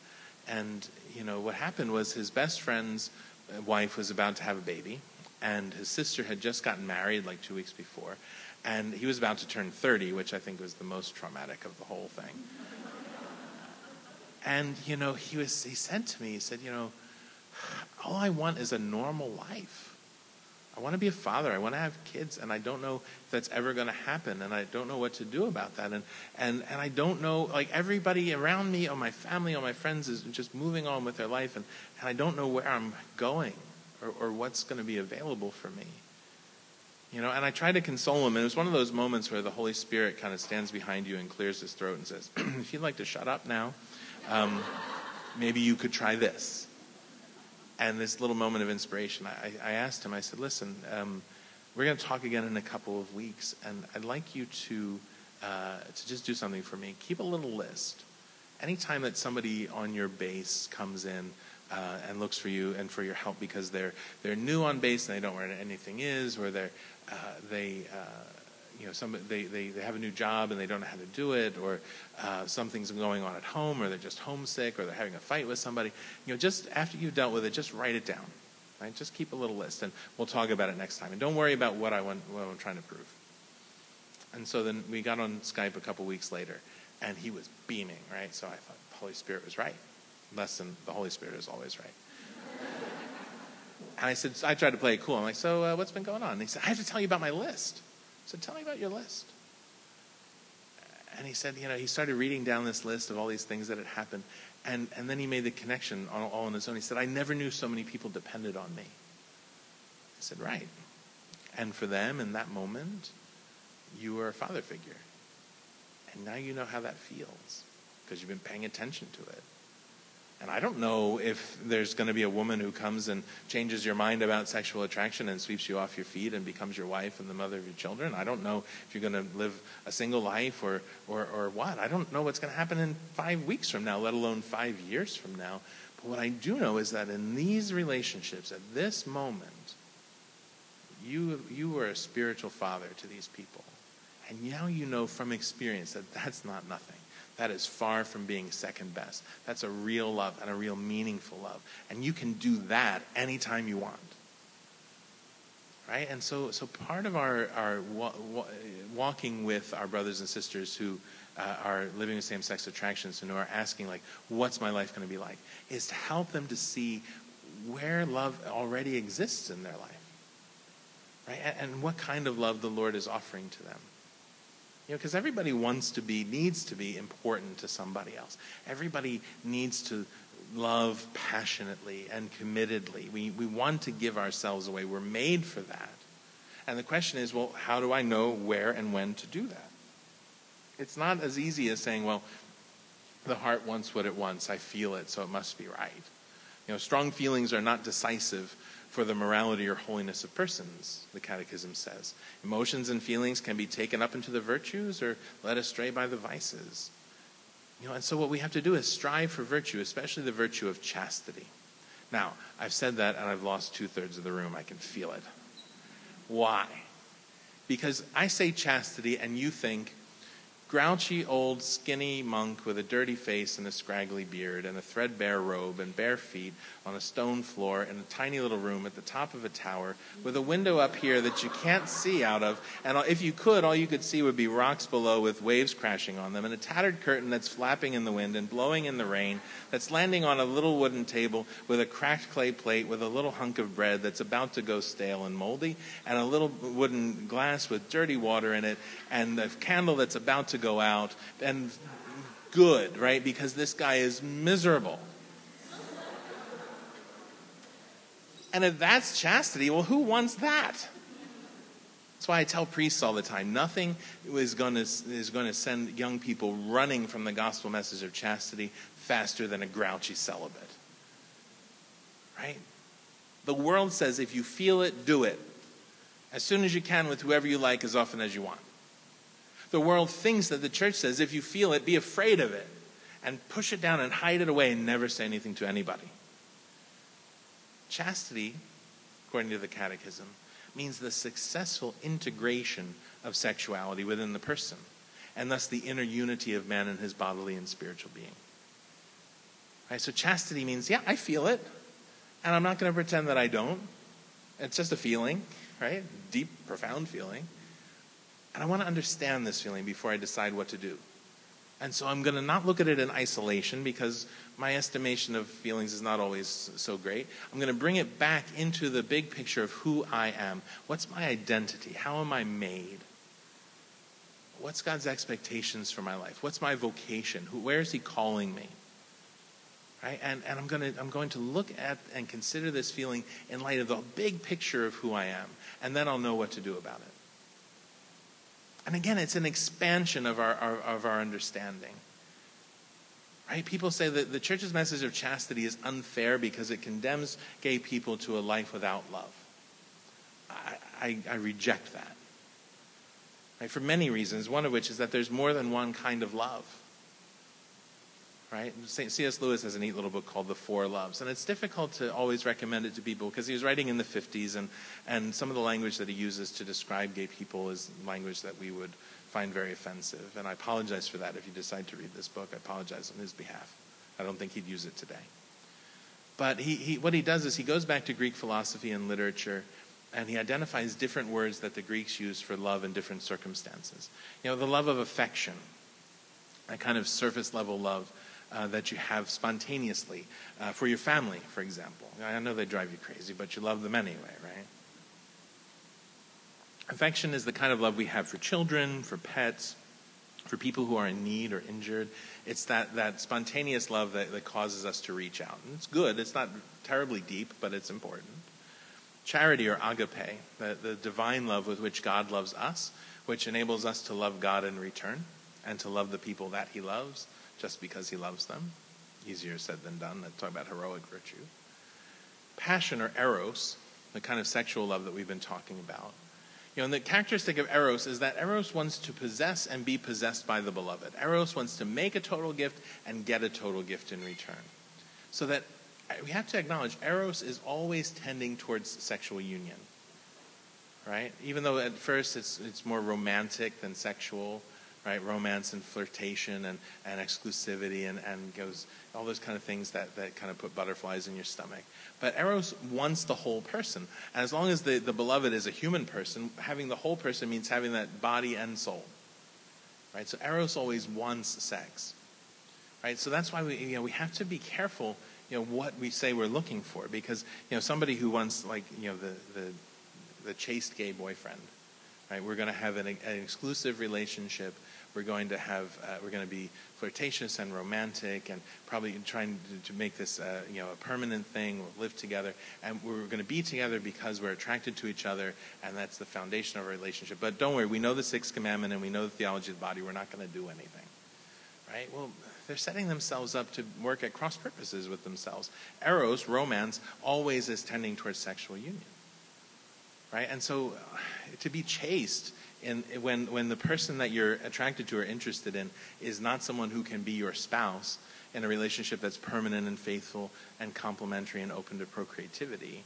And, you know, what happened was his best friend's uh, wife was about to have a baby, and his sister had just gotten married like two weeks before, and he was about to turn 30, which I think was the most traumatic of the whole thing. and, you know, he, was, he said to me, he said, you know, all I want is a normal life. I want to be a father. I want to have kids, and I don't know if that's ever going to happen, and I don't know what to do about that. And, and, and I don't know, like everybody around me, or my family, or my friends is just moving on with their life, and, and I don't know where I'm going or, or what's going to be available for me. You know, and I tried to console him, and it was one of those moments where the Holy Spirit kind of stands behind you and clears his throat and says, If you'd like to shut up now, um, maybe you could try this and this little moment of inspiration, I, I asked him, I said, listen, um, we're going to talk again in a couple of weeks, and I'd like you to, uh, to just do something for me. Keep a little list. Anytime that somebody on your base comes in uh, and looks for you and for your help because they're, they're new on base and they don't know where anything is, or they're, uh, they, uh, you know, some, they, they, they have a new job and they don't know how to do it, or uh, something's going on at home, or they're just homesick, or they're having a fight with somebody. You know, just after you've dealt with it, just write it down. Right? Just keep a little list, and we'll talk about it next time. And don't worry about what I want, what I'm trying to prove. And so then we got on Skype a couple weeks later, and he was beaming. Right? So I thought the Holy Spirit was right. lesson the Holy Spirit is always right. and I said, I tried to play it cool. I'm like, so uh, what's been going on? And he said, I have to tell you about my list. Said, tell me about your list. And he said, you know, he started reading down this list of all these things that had happened. And, and then he made the connection all, all on his own. He said, I never knew so many people depended on me. I said, right. And for them in that moment, you were a father figure. And now you know how that feels because you've been paying attention to it. And I don't know if there's going to be a woman who comes and changes your mind about sexual attraction and sweeps you off your feet and becomes your wife and the mother of your children. I don't know if you're going to live a single life or, or, or what. I don't know what's going to happen in five weeks from now, let alone five years from now. But what I do know is that in these relationships, at this moment, you, you were a spiritual father to these people. And now you know from experience that that's not nothing. That is far from being second best. That's a real love and a real meaningful love. And you can do that anytime you want. Right? And so, so part of our, our wa- wa- walking with our brothers and sisters who uh, are living with same sex attractions and who are asking, like, what's my life going to be like, is to help them to see where love already exists in their life. Right? And, and what kind of love the Lord is offering to them. You know, because everybody wants to be, needs to be important to somebody else. Everybody needs to love passionately and committedly. We, we want to give ourselves away. We're made for that. And the question is, well, how do I know where and when to do that? It's not as easy as saying, well, the heart wants what it wants. I feel it, so it must be right. You know, strong feelings are not decisive for the morality or holiness of persons, the Catechism says. Emotions and feelings can be taken up into the virtues or led astray by the vices. You know, and so what we have to do is strive for virtue, especially the virtue of chastity. Now, I've said that and I've lost two thirds of the room. I can feel it. Why? Because I say chastity and you think grouchy old skinny monk with a dirty face and a scraggly beard and a threadbare robe and bare feet on a stone floor in a tiny little room at the top of a tower with a window up here that you can't see out of. And if you could, all you could see would be rocks below with waves crashing on them and a tattered curtain that's flapping in the wind and blowing in the rain that's landing on a little wooden table with a cracked clay plate with a little hunk of bread that's about to go stale and moldy and a little wooden glass with dirty water in it and a candle that's about to go out and good, right? Because this guy is miserable. And if that's chastity, well, who wants that? That's why I tell priests all the time nothing is going to, is going to send young people running from the gospel message of chastity faster than a grouchy celibate. Right? The world says if you feel it, do it. As soon as you can with whoever you like, as often as you want. The world thinks that the church says if you feel it, be afraid of it and push it down and hide it away and never say anything to anybody. Chastity, according to the Catechism, means the successful integration of sexuality within the person, and thus the inner unity of man and his bodily and spiritual being. Right, so chastity means, yeah, I feel it, and I'm not going to pretend that I don't. It's just a feeling, right? Deep, profound feeling. And I want to understand this feeling before I decide what to do. And so I'm going to not look at it in isolation because my estimation of feelings is not always so great. I'm going to bring it back into the big picture of who I am. What's my identity? How am I made? What's God's expectations for my life? What's my vocation? Who, where is He calling me? Right? And, and I'm, to, I'm going to look at and consider this feeling in light of the big picture of who I am. And then I'll know what to do about it. And again, it's an expansion of our, our, of our understanding. Right? People say that the church's message of chastity is unfair because it condemns gay people to a life without love. I, I, I reject that. Right? For many reasons, one of which is that there's more than one kind of love right? C.S. Lewis has a neat little book called The Four Loves, and it's difficult to always recommend it to people because he was writing in the 50s, and, and some of the language that he uses to describe gay people is language that we would find very offensive. And I apologize for that if you decide to read this book. I apologize on his behalf. I don't think he'd use it today. But he, he, what he does is he goes back to Greek philosophy and literature, and he identifies different words that the Greeks used for love in different circumstances. You know, the love of affection, a kind of surface level love uh, that you have spontaneously uh, for your family, for example. I know they drive you crazy, but you love them anyway, right? Affection is the kind of love we have for children, for pets, for people who are in need or injured. It's that, that spontaneous love that, that causes us to reach out. And it's good. It's not terribly deep, but it's important. Charity or agape, the, the divine love with which God loves us, which enables us to love God in return and to love the people that he loves just because he loves them. Easier said than done. Let's talk about heroic virtue. Passion or eros, the kind of sexual love that we've been talking about, you know, and the characteristic of Eros is that Eros wants to possess and be possessed by the beloved. Eros wants to make a total gift and get a total gift in return. So that uh, we have to acknowledge Eros is always tending towards sexual union. Right? Even though at first it's, it's more romantic than sexual, right? Romance and flirtation and, and exclusivity and, and goes all those kind of things that, that kind of put butterflies in your stomach. But Eros wants the whole person. And as long as the, the beloved is a human person, having the whole person means having that body and soul. Right? So Eros always wants sex. Right? So that's why we, you know, we have to be careful you know, what we say we're looking for. Because you know, somebody who wants like, you know, the, the, the chaste gay boyfriend, right? We're going to have an, an exclusive relationship we're going to have uh, we're going to be flirtatious and romantic and probably trying to, to make this uh, you know a permanent thing we'll live together. And we're going to be together because we're attracted to each other and that's the foundation of our relationship. But don't worry we know the sixth commandment and we know the theology of the body. We're not going to do anything. Right? Well they're setting themselves up to work at cross purposes with themselves. Eros romance always is tending towards sexual union. Right? And so to be chaste and when, when the person that you're attracted to or interested in is not someone who can be your spouse in a relationship that's permanent and faithful and complementary and open to procreativity,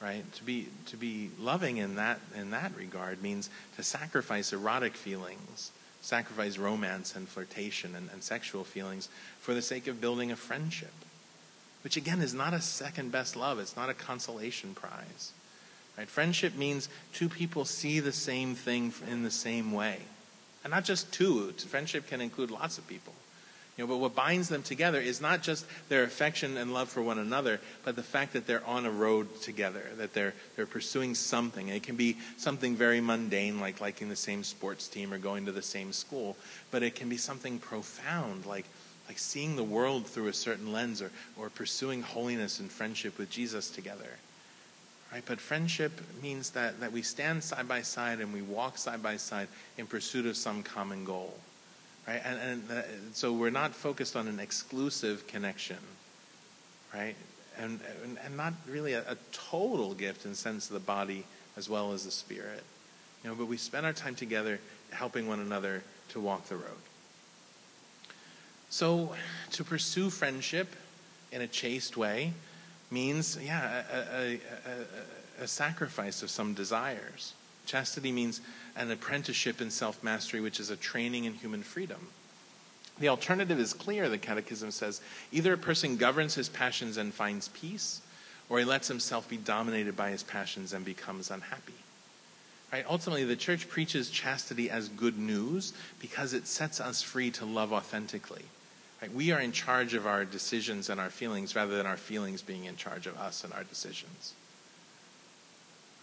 right? To be, to be loving in that, in that regard means to sacrifice erotic feelings, sacrifice romance and flirtation and, and sexual feelings for the sake of building a friendship, which again is not a second best love, it's not a consolation prize. Right? Friendship means two people see the same thing in the same way. And not just two, friendship can include lots of people. You know, but what binds them together is not just their affection and love for one another, but the fact that they're on a road together, that they're, they're pursuing something. And it can be something very mundane, like liking the same sports team or going to the same school, but it can be something profound, like, like seeing the world through a certain lens or, or pursuing holiness and friendship with Jesus together. Right? But friendship means that, that we stand side by side and we walk side by side in pursuit of some common goal. Right? And, and uh, so we're not focused on an exclusive connection. Right? And, and, and not really a, a, total gift in the sense of the body as well as the spirit. You know, but we spend our time together helping one another to walk the road. So to pursue friendship in a chaste way, means, yeah, a, a, a, a sacrifice of some desires. Chastity means an apprenticeship in self mastery, which is a training in human freedom. The alternative is clear, the Catechism says. Either a person governs his passions and finds peace, or he lets himself be dominated by his passions and becomes unhappy. Right? Ultimately, the church preaches chastity as good news because it sets us free to love authentically. Right? We are in charge of our decisions and our feelings rather than our feelings being in charge of us and our decisions.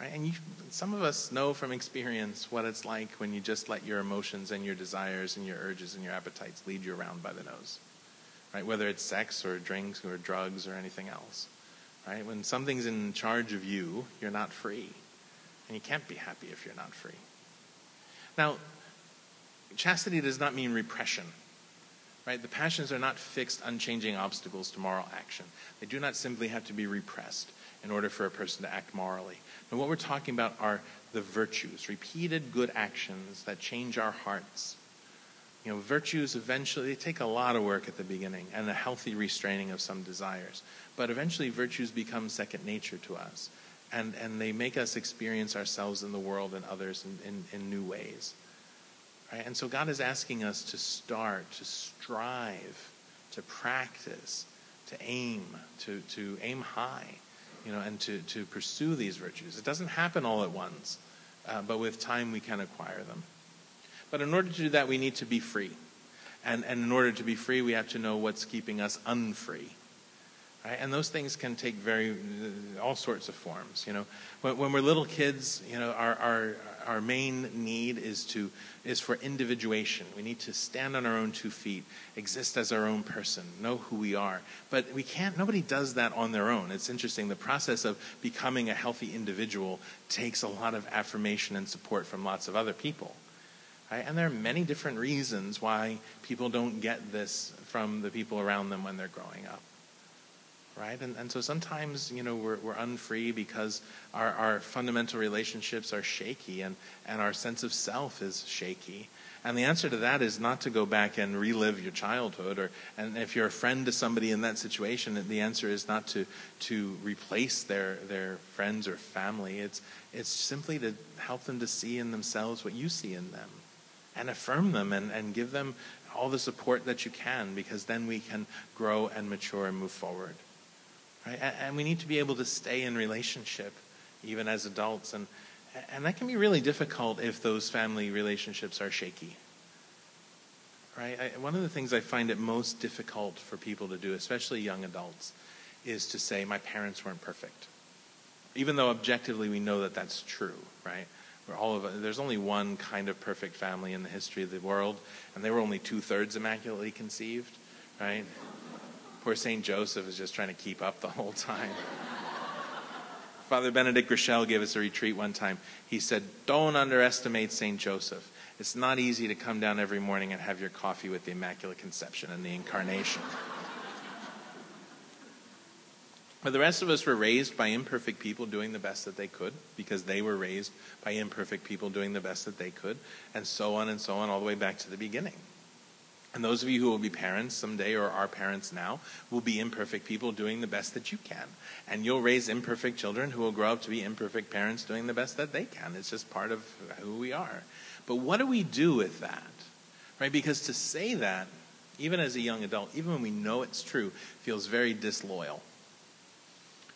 Right? And you, some of us know from experience what it's like when you just let your emotions and your desires and your urges and your appetites lead you around by the nose. Right? Whether it's sex or drinks or drugs or anything else. Right? When something's in charge of you, you're not free. And you can't be happy if you're not free. Now, chastity does not mean repression. Right? The passions are not fixed, unchanging obstacles to moral action. They do not simply have to be repressed in order for a person to act morally. And what we're talking about are the virtues, repeated good actions that change our hearts. You know, virtues eventually they take a lot of work at the beginning and a healthy restraining of some desires. But eventually virtues become second nature to us. And, and they make us experience ourselves in the world and others in, in, in new ways. Right? And so God is asking us to start, to strive, to practice, to aim, to, to aim high, you know, and to, to pursue these virtues. It doesn't happen all at once, uh, but with time we can acquire them. But in order to do that, we need to be free. And, and in order to be free, we have to know what's keeping us unfree. Right? And those things can take very, all sorts of forms. You know, when, when we're little kids, you know, our, our, our main need is to, is for individuation. We need to stand on our own two feet, exist as our own person, know who we are. But we can't, nobody does that on their own. It's interesting. The process of becoming a healthy individual takes a lot of affirmation and support from lots of other people. Right? And there are many different reasons why people don't get this from the people around them when they're growing up right? And, and so sometimes, you know, we're, we're unfree because our, our fundamental relationships are shaky and, and our sense of self is shaky. And the answer to that is not to go back and relive your childhood, or and if you're a friend to somebody in that situation, the answer is not to to replace their their friends or family. It's it's simply to help them to see in themselves what you see in them, and affirm them and, and give them all the support that you can, because then we can grow and mature and move forward. Right? And we need to be able to stay in relationship even as adults. And, and that can be really difficult if those family relationships are shaky. Right? I, one of the things I find it most difficult for people to do, especially young adults, is to say, my parents weren't perfect. Even though objectively we know that that's true, right? We're all of there's only one kind of perfect family in the history of the world, and they were only two thirds immaculately conceived, right? Poor St. Joseph is just trying to keep up the whole time. Father Benedict Groeschel gave us a retreat one time. He said, Don't underestimate St. Joseph. It's not easy to come down every morning and have your coffee with the Immaculate Conception and the Incarnation. But the rest of us were raised by imperfect people doing the best that they could because they were raised by imperfect people doing the best that they could, and so on and so on, all the way back to the beginning. And those of you who will be parents someday or are parents now will be imperfect people doing the best that you can. And you'll raise imperfect children who will grow up to be imperfect parents doing the best that they can. It's just part of who we are. But what do we do with that? Right? Because to say that, even as a young adult, even when we know it's true, feels very disloyal.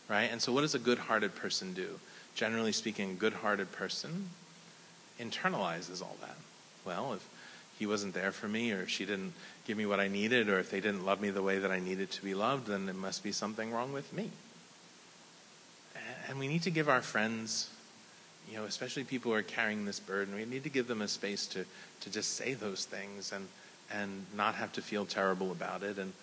Right? And so what does a good-hearted person do? Generally speaking, a good-hearted person internalizes all that. Well, if he wasn't there for me, or she didn't give me what I needed, or if they didn't love me the way that I needed to be loved, then it must be something wrong with me. And we need to give our friends, you know, especially people who are carrying this burden, we need to give them a space to, to just say those things and, and not have to feel terrible about it. And,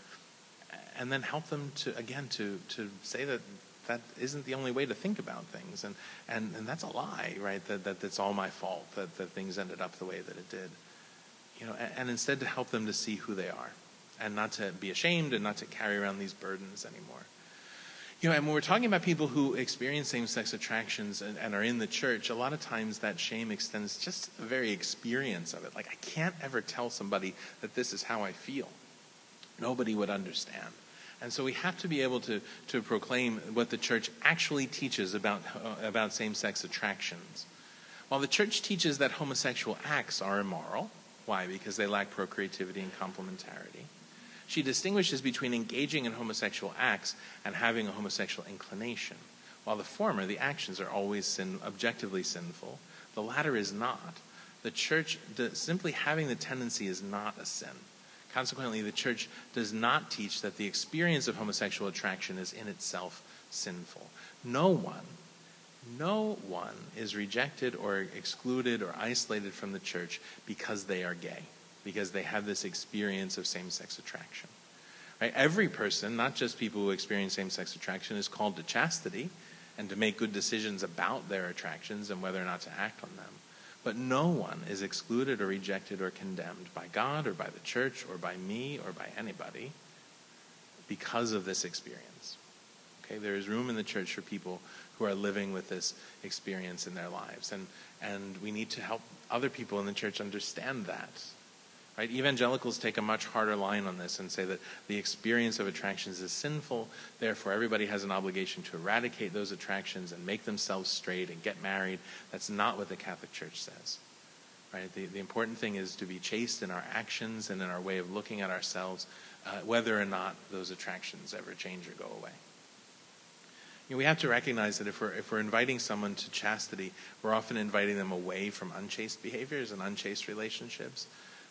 and then help them to, again, to, to say that that isn't the only way to think about things. And, and, and that's a lie, right? That, that it's all my fault that, that things ended up the way that it did you know, and, and instead to help them to see who they are and not to be ashamed and not to carry around these burdens anymore. You know, and when we're talking about people who experience same sex attractions and, and, are in the church, a lot of times that shame extends just the very experience of it. Like, I can't ever tell somebody that this is how I feel. Nobody would understand. And so we have to be able to, to proclaim what the church actually teaches about, uh, about same sex attractions. While the church teaches that homosexual acts are immoral, why? Because they lack procreativity and complementarity. She distinguishes between engaging in homosexual acts and having a homosexual inclination. While the former, the actions, are always sin, objectively sinful, the latter is not. The church, simply having the tendency is not a sin. Consequently, the church does not teach that the experience of homosexual attraction is in itself sinful. No one no one is rejected or excluded or isolated from the church because they are gay, because they have this experience of same sex attraction. Right? Every person, not just people who experience same sex attraction, is called to chastity and to make good decisions about their attractions and whether or not to act on them. But no one is excluded or rejected or condemned by God or by the church or by me or by anybody because of this experience. Okay, there is room in the church for people who are living with this experience in their lives. And, and we need to help other people in the church understand that. Right? Evangelicals take a much harder line on this and say that the experience of attractions is sinful, therefore, everybody has an obligation to eradicate those attractions and make themselves straight and get married. That's not what the Catholic Church says. Right? The, the important thing is to be chaste in our actions and in our way of looking at ourselves, uh, whether or not those attractions ever change or go away. Know, we have to recognize that if we're, if we're inviting someone to chastity, we're often inviting them away from unchaste behaviors and unchaste relationships.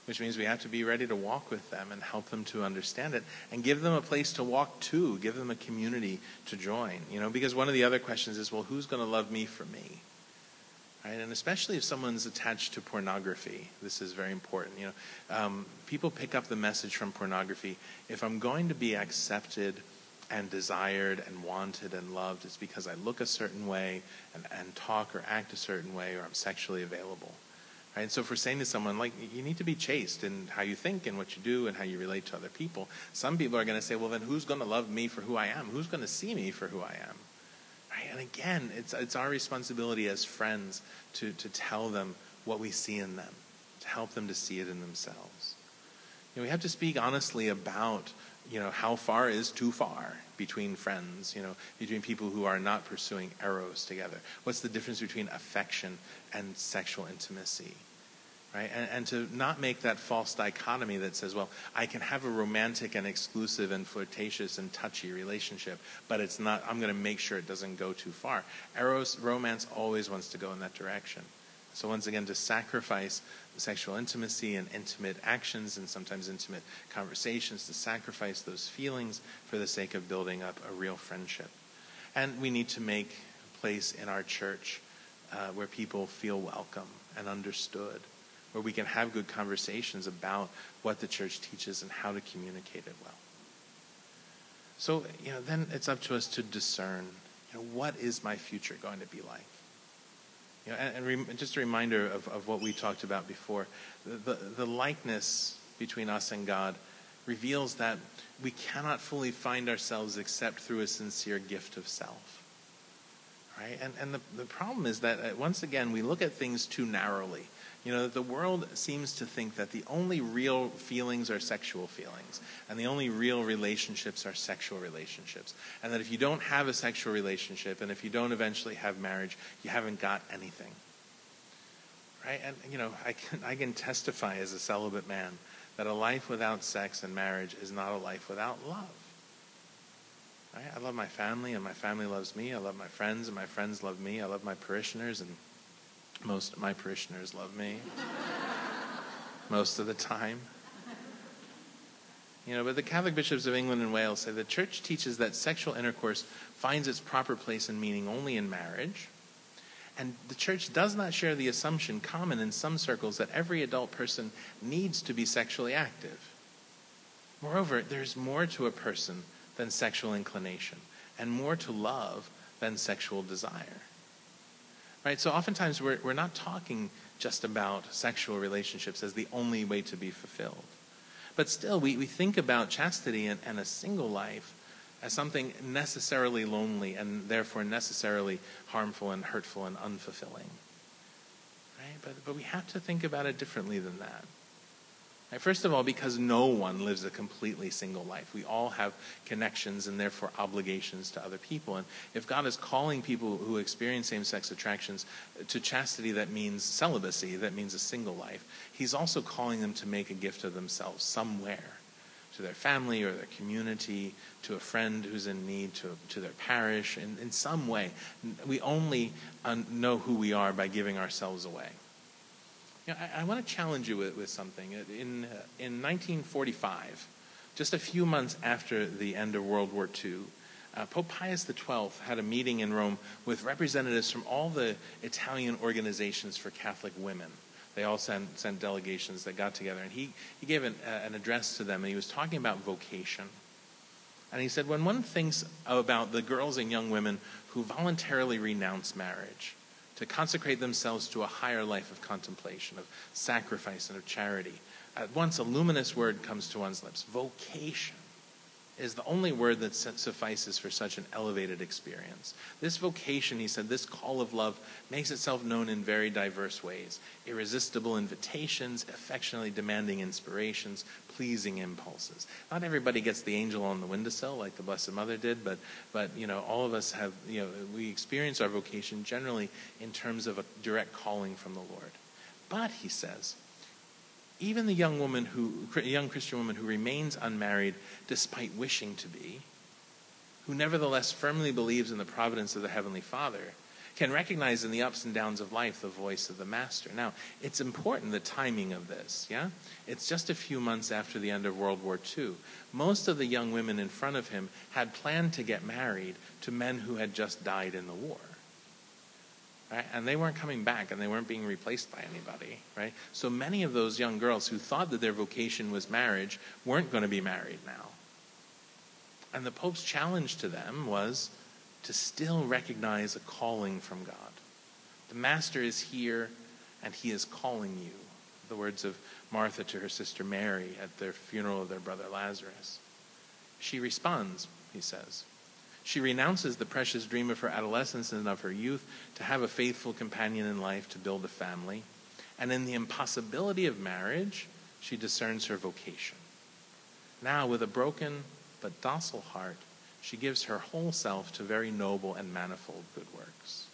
which means we have to be ready to walk with them and help them to understand it and give them a place to walk to, give them a community to join. You know, because one of the other questions is, well, who's going to love me for me? Right? And especially if someone's attached to pornography, this is very important. You know, um, people pick up the message from pornography. If I'm going to be accepted and desired and wanted and loved, is because I look a certain way and, and talk or act a certain way or I'm sexually available. Right? And so if we're saying to someone, like, you need to be chaste in how you think and what you do and how you relate to other people, some people are going to say, well, then who's going to love me for who I am? Who's going to see me for who I am? Right? And again, it's, it's our responsibility as friends to, to tell them what we see in them, to help them to see it in themselves. You know, we have to speak honestly about you know, how far is too far between friends, you know, between people who are not pursuing eros together? What's the difference between affection and sexual intimacy? Right? And, and to not make that false dichotomy that says, well, I can have a romantic and exclusive and flirtatious and touchy relationship, but it's not, I'm going to make sure it doesn't go too far. Eros, romance always wants to go in that direction. So, once again, to sacrifice sexual intimacy and intimate actions and sometimes intimate conversations, to sacrifice those feelings for the sake of building up a real friendship. And we need to make a place in our church uh, where people feel welcome and understood, where we can have good conversations about what the church teaches and how to communicate it well. So, you know, then it's up to us to discern, you know, what is my future going to be like? You know, and, and re- just a reminder of, of what we talked about before. The, the, the likeness between us and God reveals that we cannot fully find ourselves except through a sincere gift of self. Right? And, and the, the problem is that, uh, once again, we look at things too narrowly. You know, the world seems to think that the only real feelings are sexual feelings, and the only real relationships are sexual relationships. And that if you don't have a sexual relationship, and if you don't eventually have marriage, you haven't got anything. Right? And, you know, I can, I can testify as a celibate man that a life without sex and marriage is not a life without love. Right? I love my family, and my family loves me. I love my friends, and my friends love me. I love my parishioners, and most of my parishioners love me. Most of the time. You know, but the Catholic bishops of England and Wales say the church teaches that sexual intercourse finds its proper place and meaning only in marriage. And the church does not share the assumption common in some circles that every adult person needs to be sexually active. Moreover, there's more to a person than sexual inclination, and more to love than sexual desire. Right? So oftentimes we're, we're not talking just about sexual relationships as the only way to be fulfilled. But still, we, we think about chastity and, and a single life as something necessarily lonely and therefore necessarily harmful and hurtful and unfulfilling. Right? But, but we have to think about it differently than that. Right, first of all, because no one lives a completely single life. We all have connections and therefore obligations to other people. And if God is calling people who experience same sex attractions to chastity, that means celibacy, that means a single life, He's also calling them to make a gift of themselves somewhere to their family or their community, to a friend who's in need, to, to their parish, in, in some way. We only uh, know who we are by giving ourselves away. You know, I, I want to challenge you with, with something. In, uh, in 1945, just a few months after the end of World War II, uh, Pope Pius XII had a meeting in Rome with representatives from all the Italian organizations for Catholic women. They all sent, sent delegations that got together, and he, he gave an, uh, an address to them, and he was talking about vocation. And he said, when one thinks about the girls and young women who voluntarily renounce marriage, to consecrate themselves to a higher life of contemplation, of sacrifice, and of charity. At once, a luminous word comes to one's lips vocation is the only word that suffices for such an elevated experience. This vocation, he said, this call of love makes itself known in very diverse ways irresistible invitations, affectionately demanding inspirations, pleasing impulses. Not everybody gets the angel on the windowsill like the Blessed Mother did, but, but you know, all of us have, you know, we experience our vocation generally in terms of a direct calling from the Lord. But, he says, even the young woman who, young Christian woman who remains unmarried despite wishing to be, who nevertheless firmly believes in the providence of the Heavenly Father, can recognize in the ups and downs of life the voice of the master. Now, it's important the timing of this, yeah? It's just a few months after the end of World War II. Most of the young women in front of him had planned to get married to men who had just died in the war. Right? And they weren't coming back and they weren't being replaced by anybody, right? So many of those young girls who thought that their vocation was marriage weren't going to be married now. And the Pope's challenge to them was to still recognize a calling from God. The Master is here and he is calling you. The words of Martha to her sister Mary at their funeral of their brother Lazarus. She responds, he says. She renounces the precious dream of her adolescence and of her youth to have a faithful companion in life, to build a family. And in the impossibility of marriage, she discerns her vocation. Now, with a broken but docile heart, she gives her whole self to very noble and manifold good works.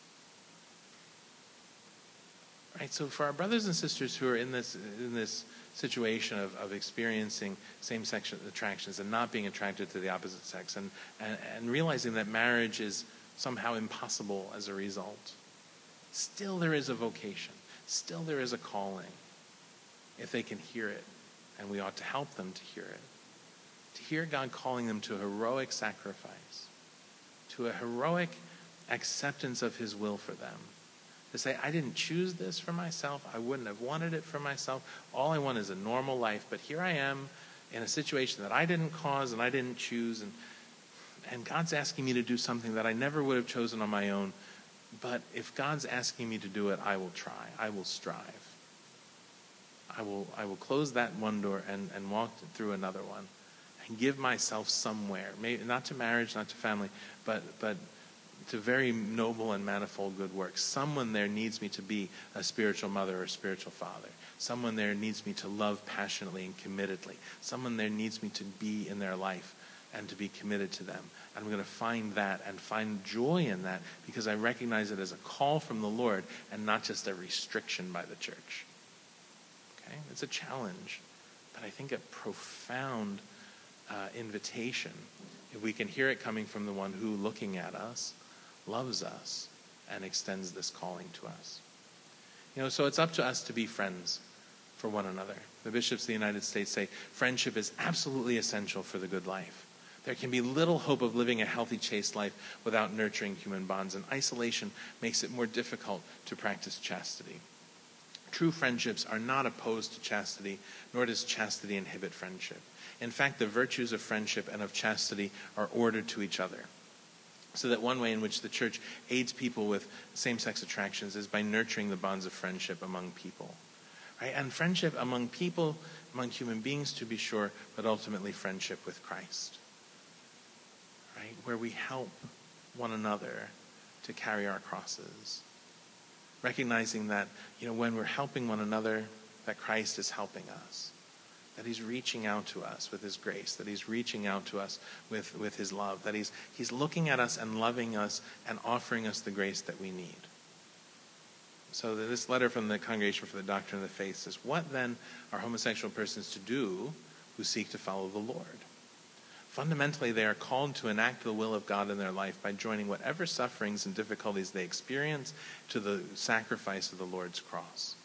Right? So for our brothers and sisters who are in this in this situation of, of experiencing same-sex attractions and not being attracted to the opposite sex and, and, and realizing that marriage is somehow impossible as a result, still there is a vocation. Still there is a calling if they can hear it, and we ought to help them to hear it to hear God calling them to heroic sacrifice, to a heroic acceptance of His will for them. To say, I didn't choose this for myself. I wouldn't have wanted it for myself. All I want is a normal life. But here I am in a situation that I didn't cause and I didn't choose. And, and God's asking me to do something that I never would have chosen on my own. But if God's asking me to do it, I will try. I will strive. I will, I will close that one door and, and walk through another one and give myself somewhere, maybe not to marriage, not to family, but but to very noble and manifold good works. Someone there needs me to be a spiritual mother or a spiritual father. Someone there needs me to love passionately and committedly. Someone there needs me to be in their life and to be committed to them. And I'm going to find that and find joy in that because I recognize it as a call from the Lord and not just a restriction by the church. Okay? It's a challenge, but I think a profound uh, invitation, if we can hear it coming from the one who, looking at us, loves us and extends this calling to us. You know, so it's up to us to be friends for one another. The bishops of the United States say friendship is absolutely essential for the good life. There can be little hope of living a healthy, chaste life without nurturing human bonds, and isolation makes it more difficult to practice chastity. True friendships are not opposed to chastity, nor does chastity inhibit friendship. In fact, the virtues of friendship and of chastity are ordered to each other. So that one way in which the church aids people with same sex attractions is by nurturing the bonds of friendship among people. Right? And friendship among people, among human beings to be sure, but ultimately friendship with Christ. Right? Where we help one another to carry our crosses. Recognizing that, you know, when we're helping one another, that Christ is helping us that he's reaching out to us with his grace, that he's reaching out to us with, with his love, that he's, he's looking at us and loving us and offering us the grace that we need. So this letter from the Congregation for the Doctrine of the Faith says, What then are homosexual persons to do who seek to follow the Lord? Fundamentally, they are called to enact the will of God in their life by joining whatever sufferings and difficulties they experience to the sacrifice of the Lord's cross.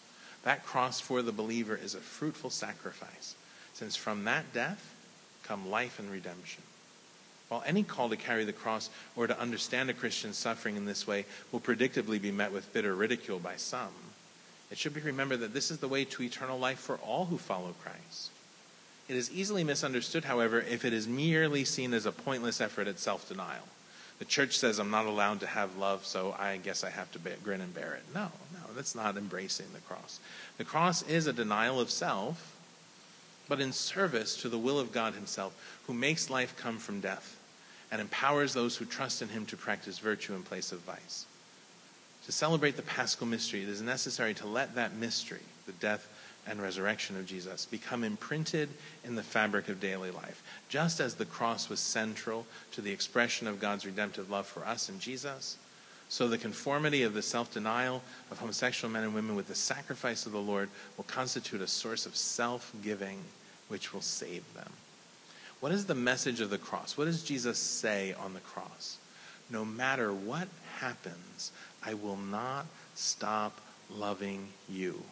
That cross for the believer is a fruitful sacrifice since from that death come life and redemption. While any call to carry the cross or to understand a Christian's suffering in this way will predictably be met with bitter ridicule by some, it should be remembered that this is the way to eternal life for all who follow Christ. It is easily misunderstood, however, if it is merely seen as a pointless effort at self denial. The church says I'm not allowed to have love, so I guess I have to grin and bear it. No, no, that's not embracing the cross. The cross is a denial of self but in service to the will of God Himself, who makes life come from death and empowers those who trust in Him to practice virtue in place of vice. To celebrate the paschal mystery, it is necessary to let that mystery, the death and resurrection of Jesus, become imprinted in the fabric of daily life. Just as the cross was central to the expression of God's redemptive love for us in Jesus, so the conformity of the self denial of homosexual men and women with the sacrifice of the Lord will constitute a source of self giving which will save them. What is the message of the cross? What does Jesus say on the cross? no matter what happens, I will not stop loving you.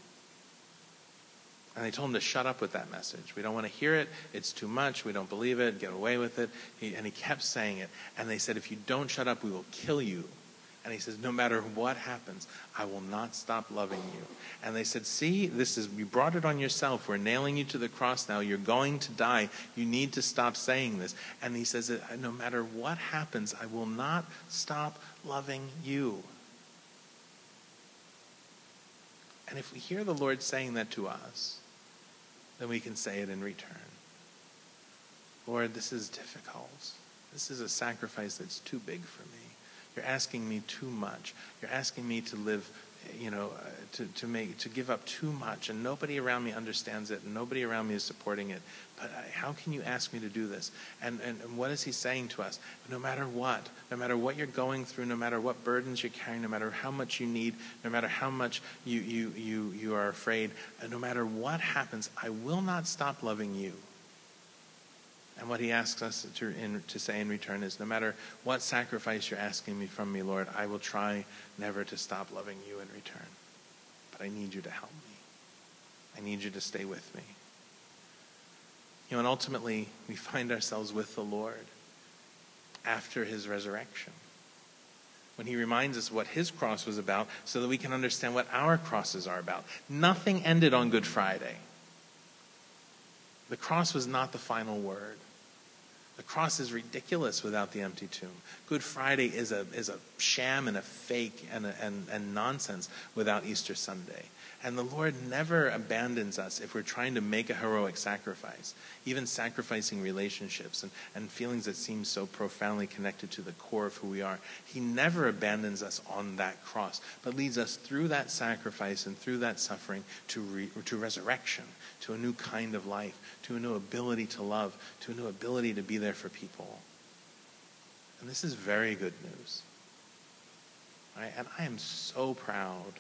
And they told him to shut up with that message. We don't want to hear it. It's too much. We don't believe it. Get away with it. He, and he kept saying it. And they said, if you don't shut up, we will kill you. And he says, no matter what happens, I will not stop loving you. And they said, see, this is, you brought it on yourself. We're nailing you to the cross now. You're going to die. You need to stop saying this. And he says, uh, no matter what happens, I will not stop loving you. And if we hear the Lord saying that to us, then we can say it in return. Lord, this is difficult. This is a sacrifice that's too big for me. You're asking me too much. You're asking me to live, you know, uh, to, to make to give up too much, and nobody around me understands it, and nobody around me is supporting it. But how can you ask me to do this? And, and and what is He saying to us? No matter what, no matter what you're going through, no matter what burdens you're carrying, no matter how much you need, no matter how much you you you you are afraid, no matter what happens, I will not stop loving you. And what he asks us to, in, to say in return is no matter what sacrifice you're asking me from me, Lord, I will try never to stop loving you in return. But I need you to help me. I need you to stay with me. You know, and ultimately, we find ourselves with the Lord after his resurrection. When he reminds us what his cross was about, so that we can understand what our crosses are about. Nothing ended on Good Friday. The cross was not the final word. The cross is ridiculous without the empty tomb. Good Friday is a, is a sham and a fake and, a, and, and nonsense without Easter Sunday. And the Lord never abandons us if we're trying to make a heroic sacrifice, even sacrificing relationships and, and feelings that seem so profoundly connected to the core of who we are. He never abandons us on that cross, but leads us through that sacrifice and through that suffering to, re, to resurrection, to a new kind of life, to a new ability to love, to a new ability to be there for people. And this is very good news. Right? And I am so proud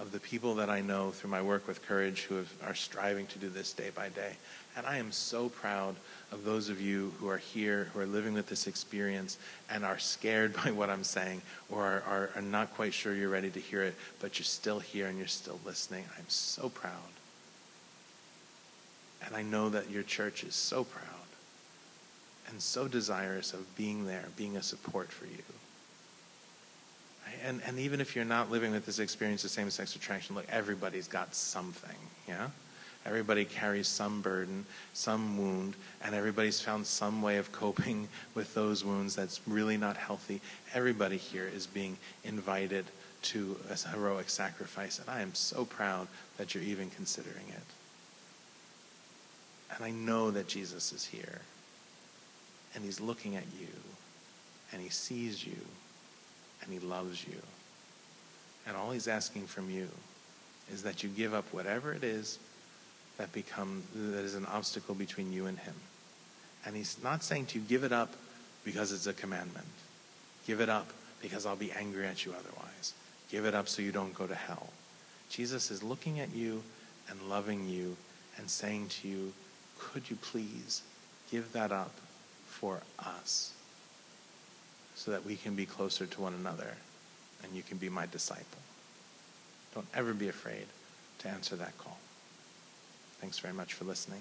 of the people that I know through my work with Courage who have, are striving to do this day by day. And I am so proud of those of you who are here, who are living with this experience and are scared by what I'm saying or are, are, are not quite sure you're ready to hear it, but you're still here and you're still listening. I'm so proud. And I know that your church is so proud and so desirous of being there, being a support for you. And, and even if you're not living with this experience of same sex attraction, look, everybody's got something, yeah? Everybody carries some burden, some wound, and everybody's found some way of coping with those wounds that's really not healthy. Everybody here is being invited to a heroic sacrifice, and I am so proud that you're even considering it. And I know that Jesus is here, and he's looking at you, and he sees you, and he loves you. And all he's asking from you is that you give up whatever it is that become that is an obstacle between you and him. And he's not saying to you give it up because it's a commandment. Give it up because I'll be angry at you otherwise. Give it up so you don't go to hell. Jesus is looking at you and loving you and saying to you, could you please give that up for us? So that we can be closer to one another and you can be my disciple. Don't ever be afraid to answer that call. Thanks very much for listening.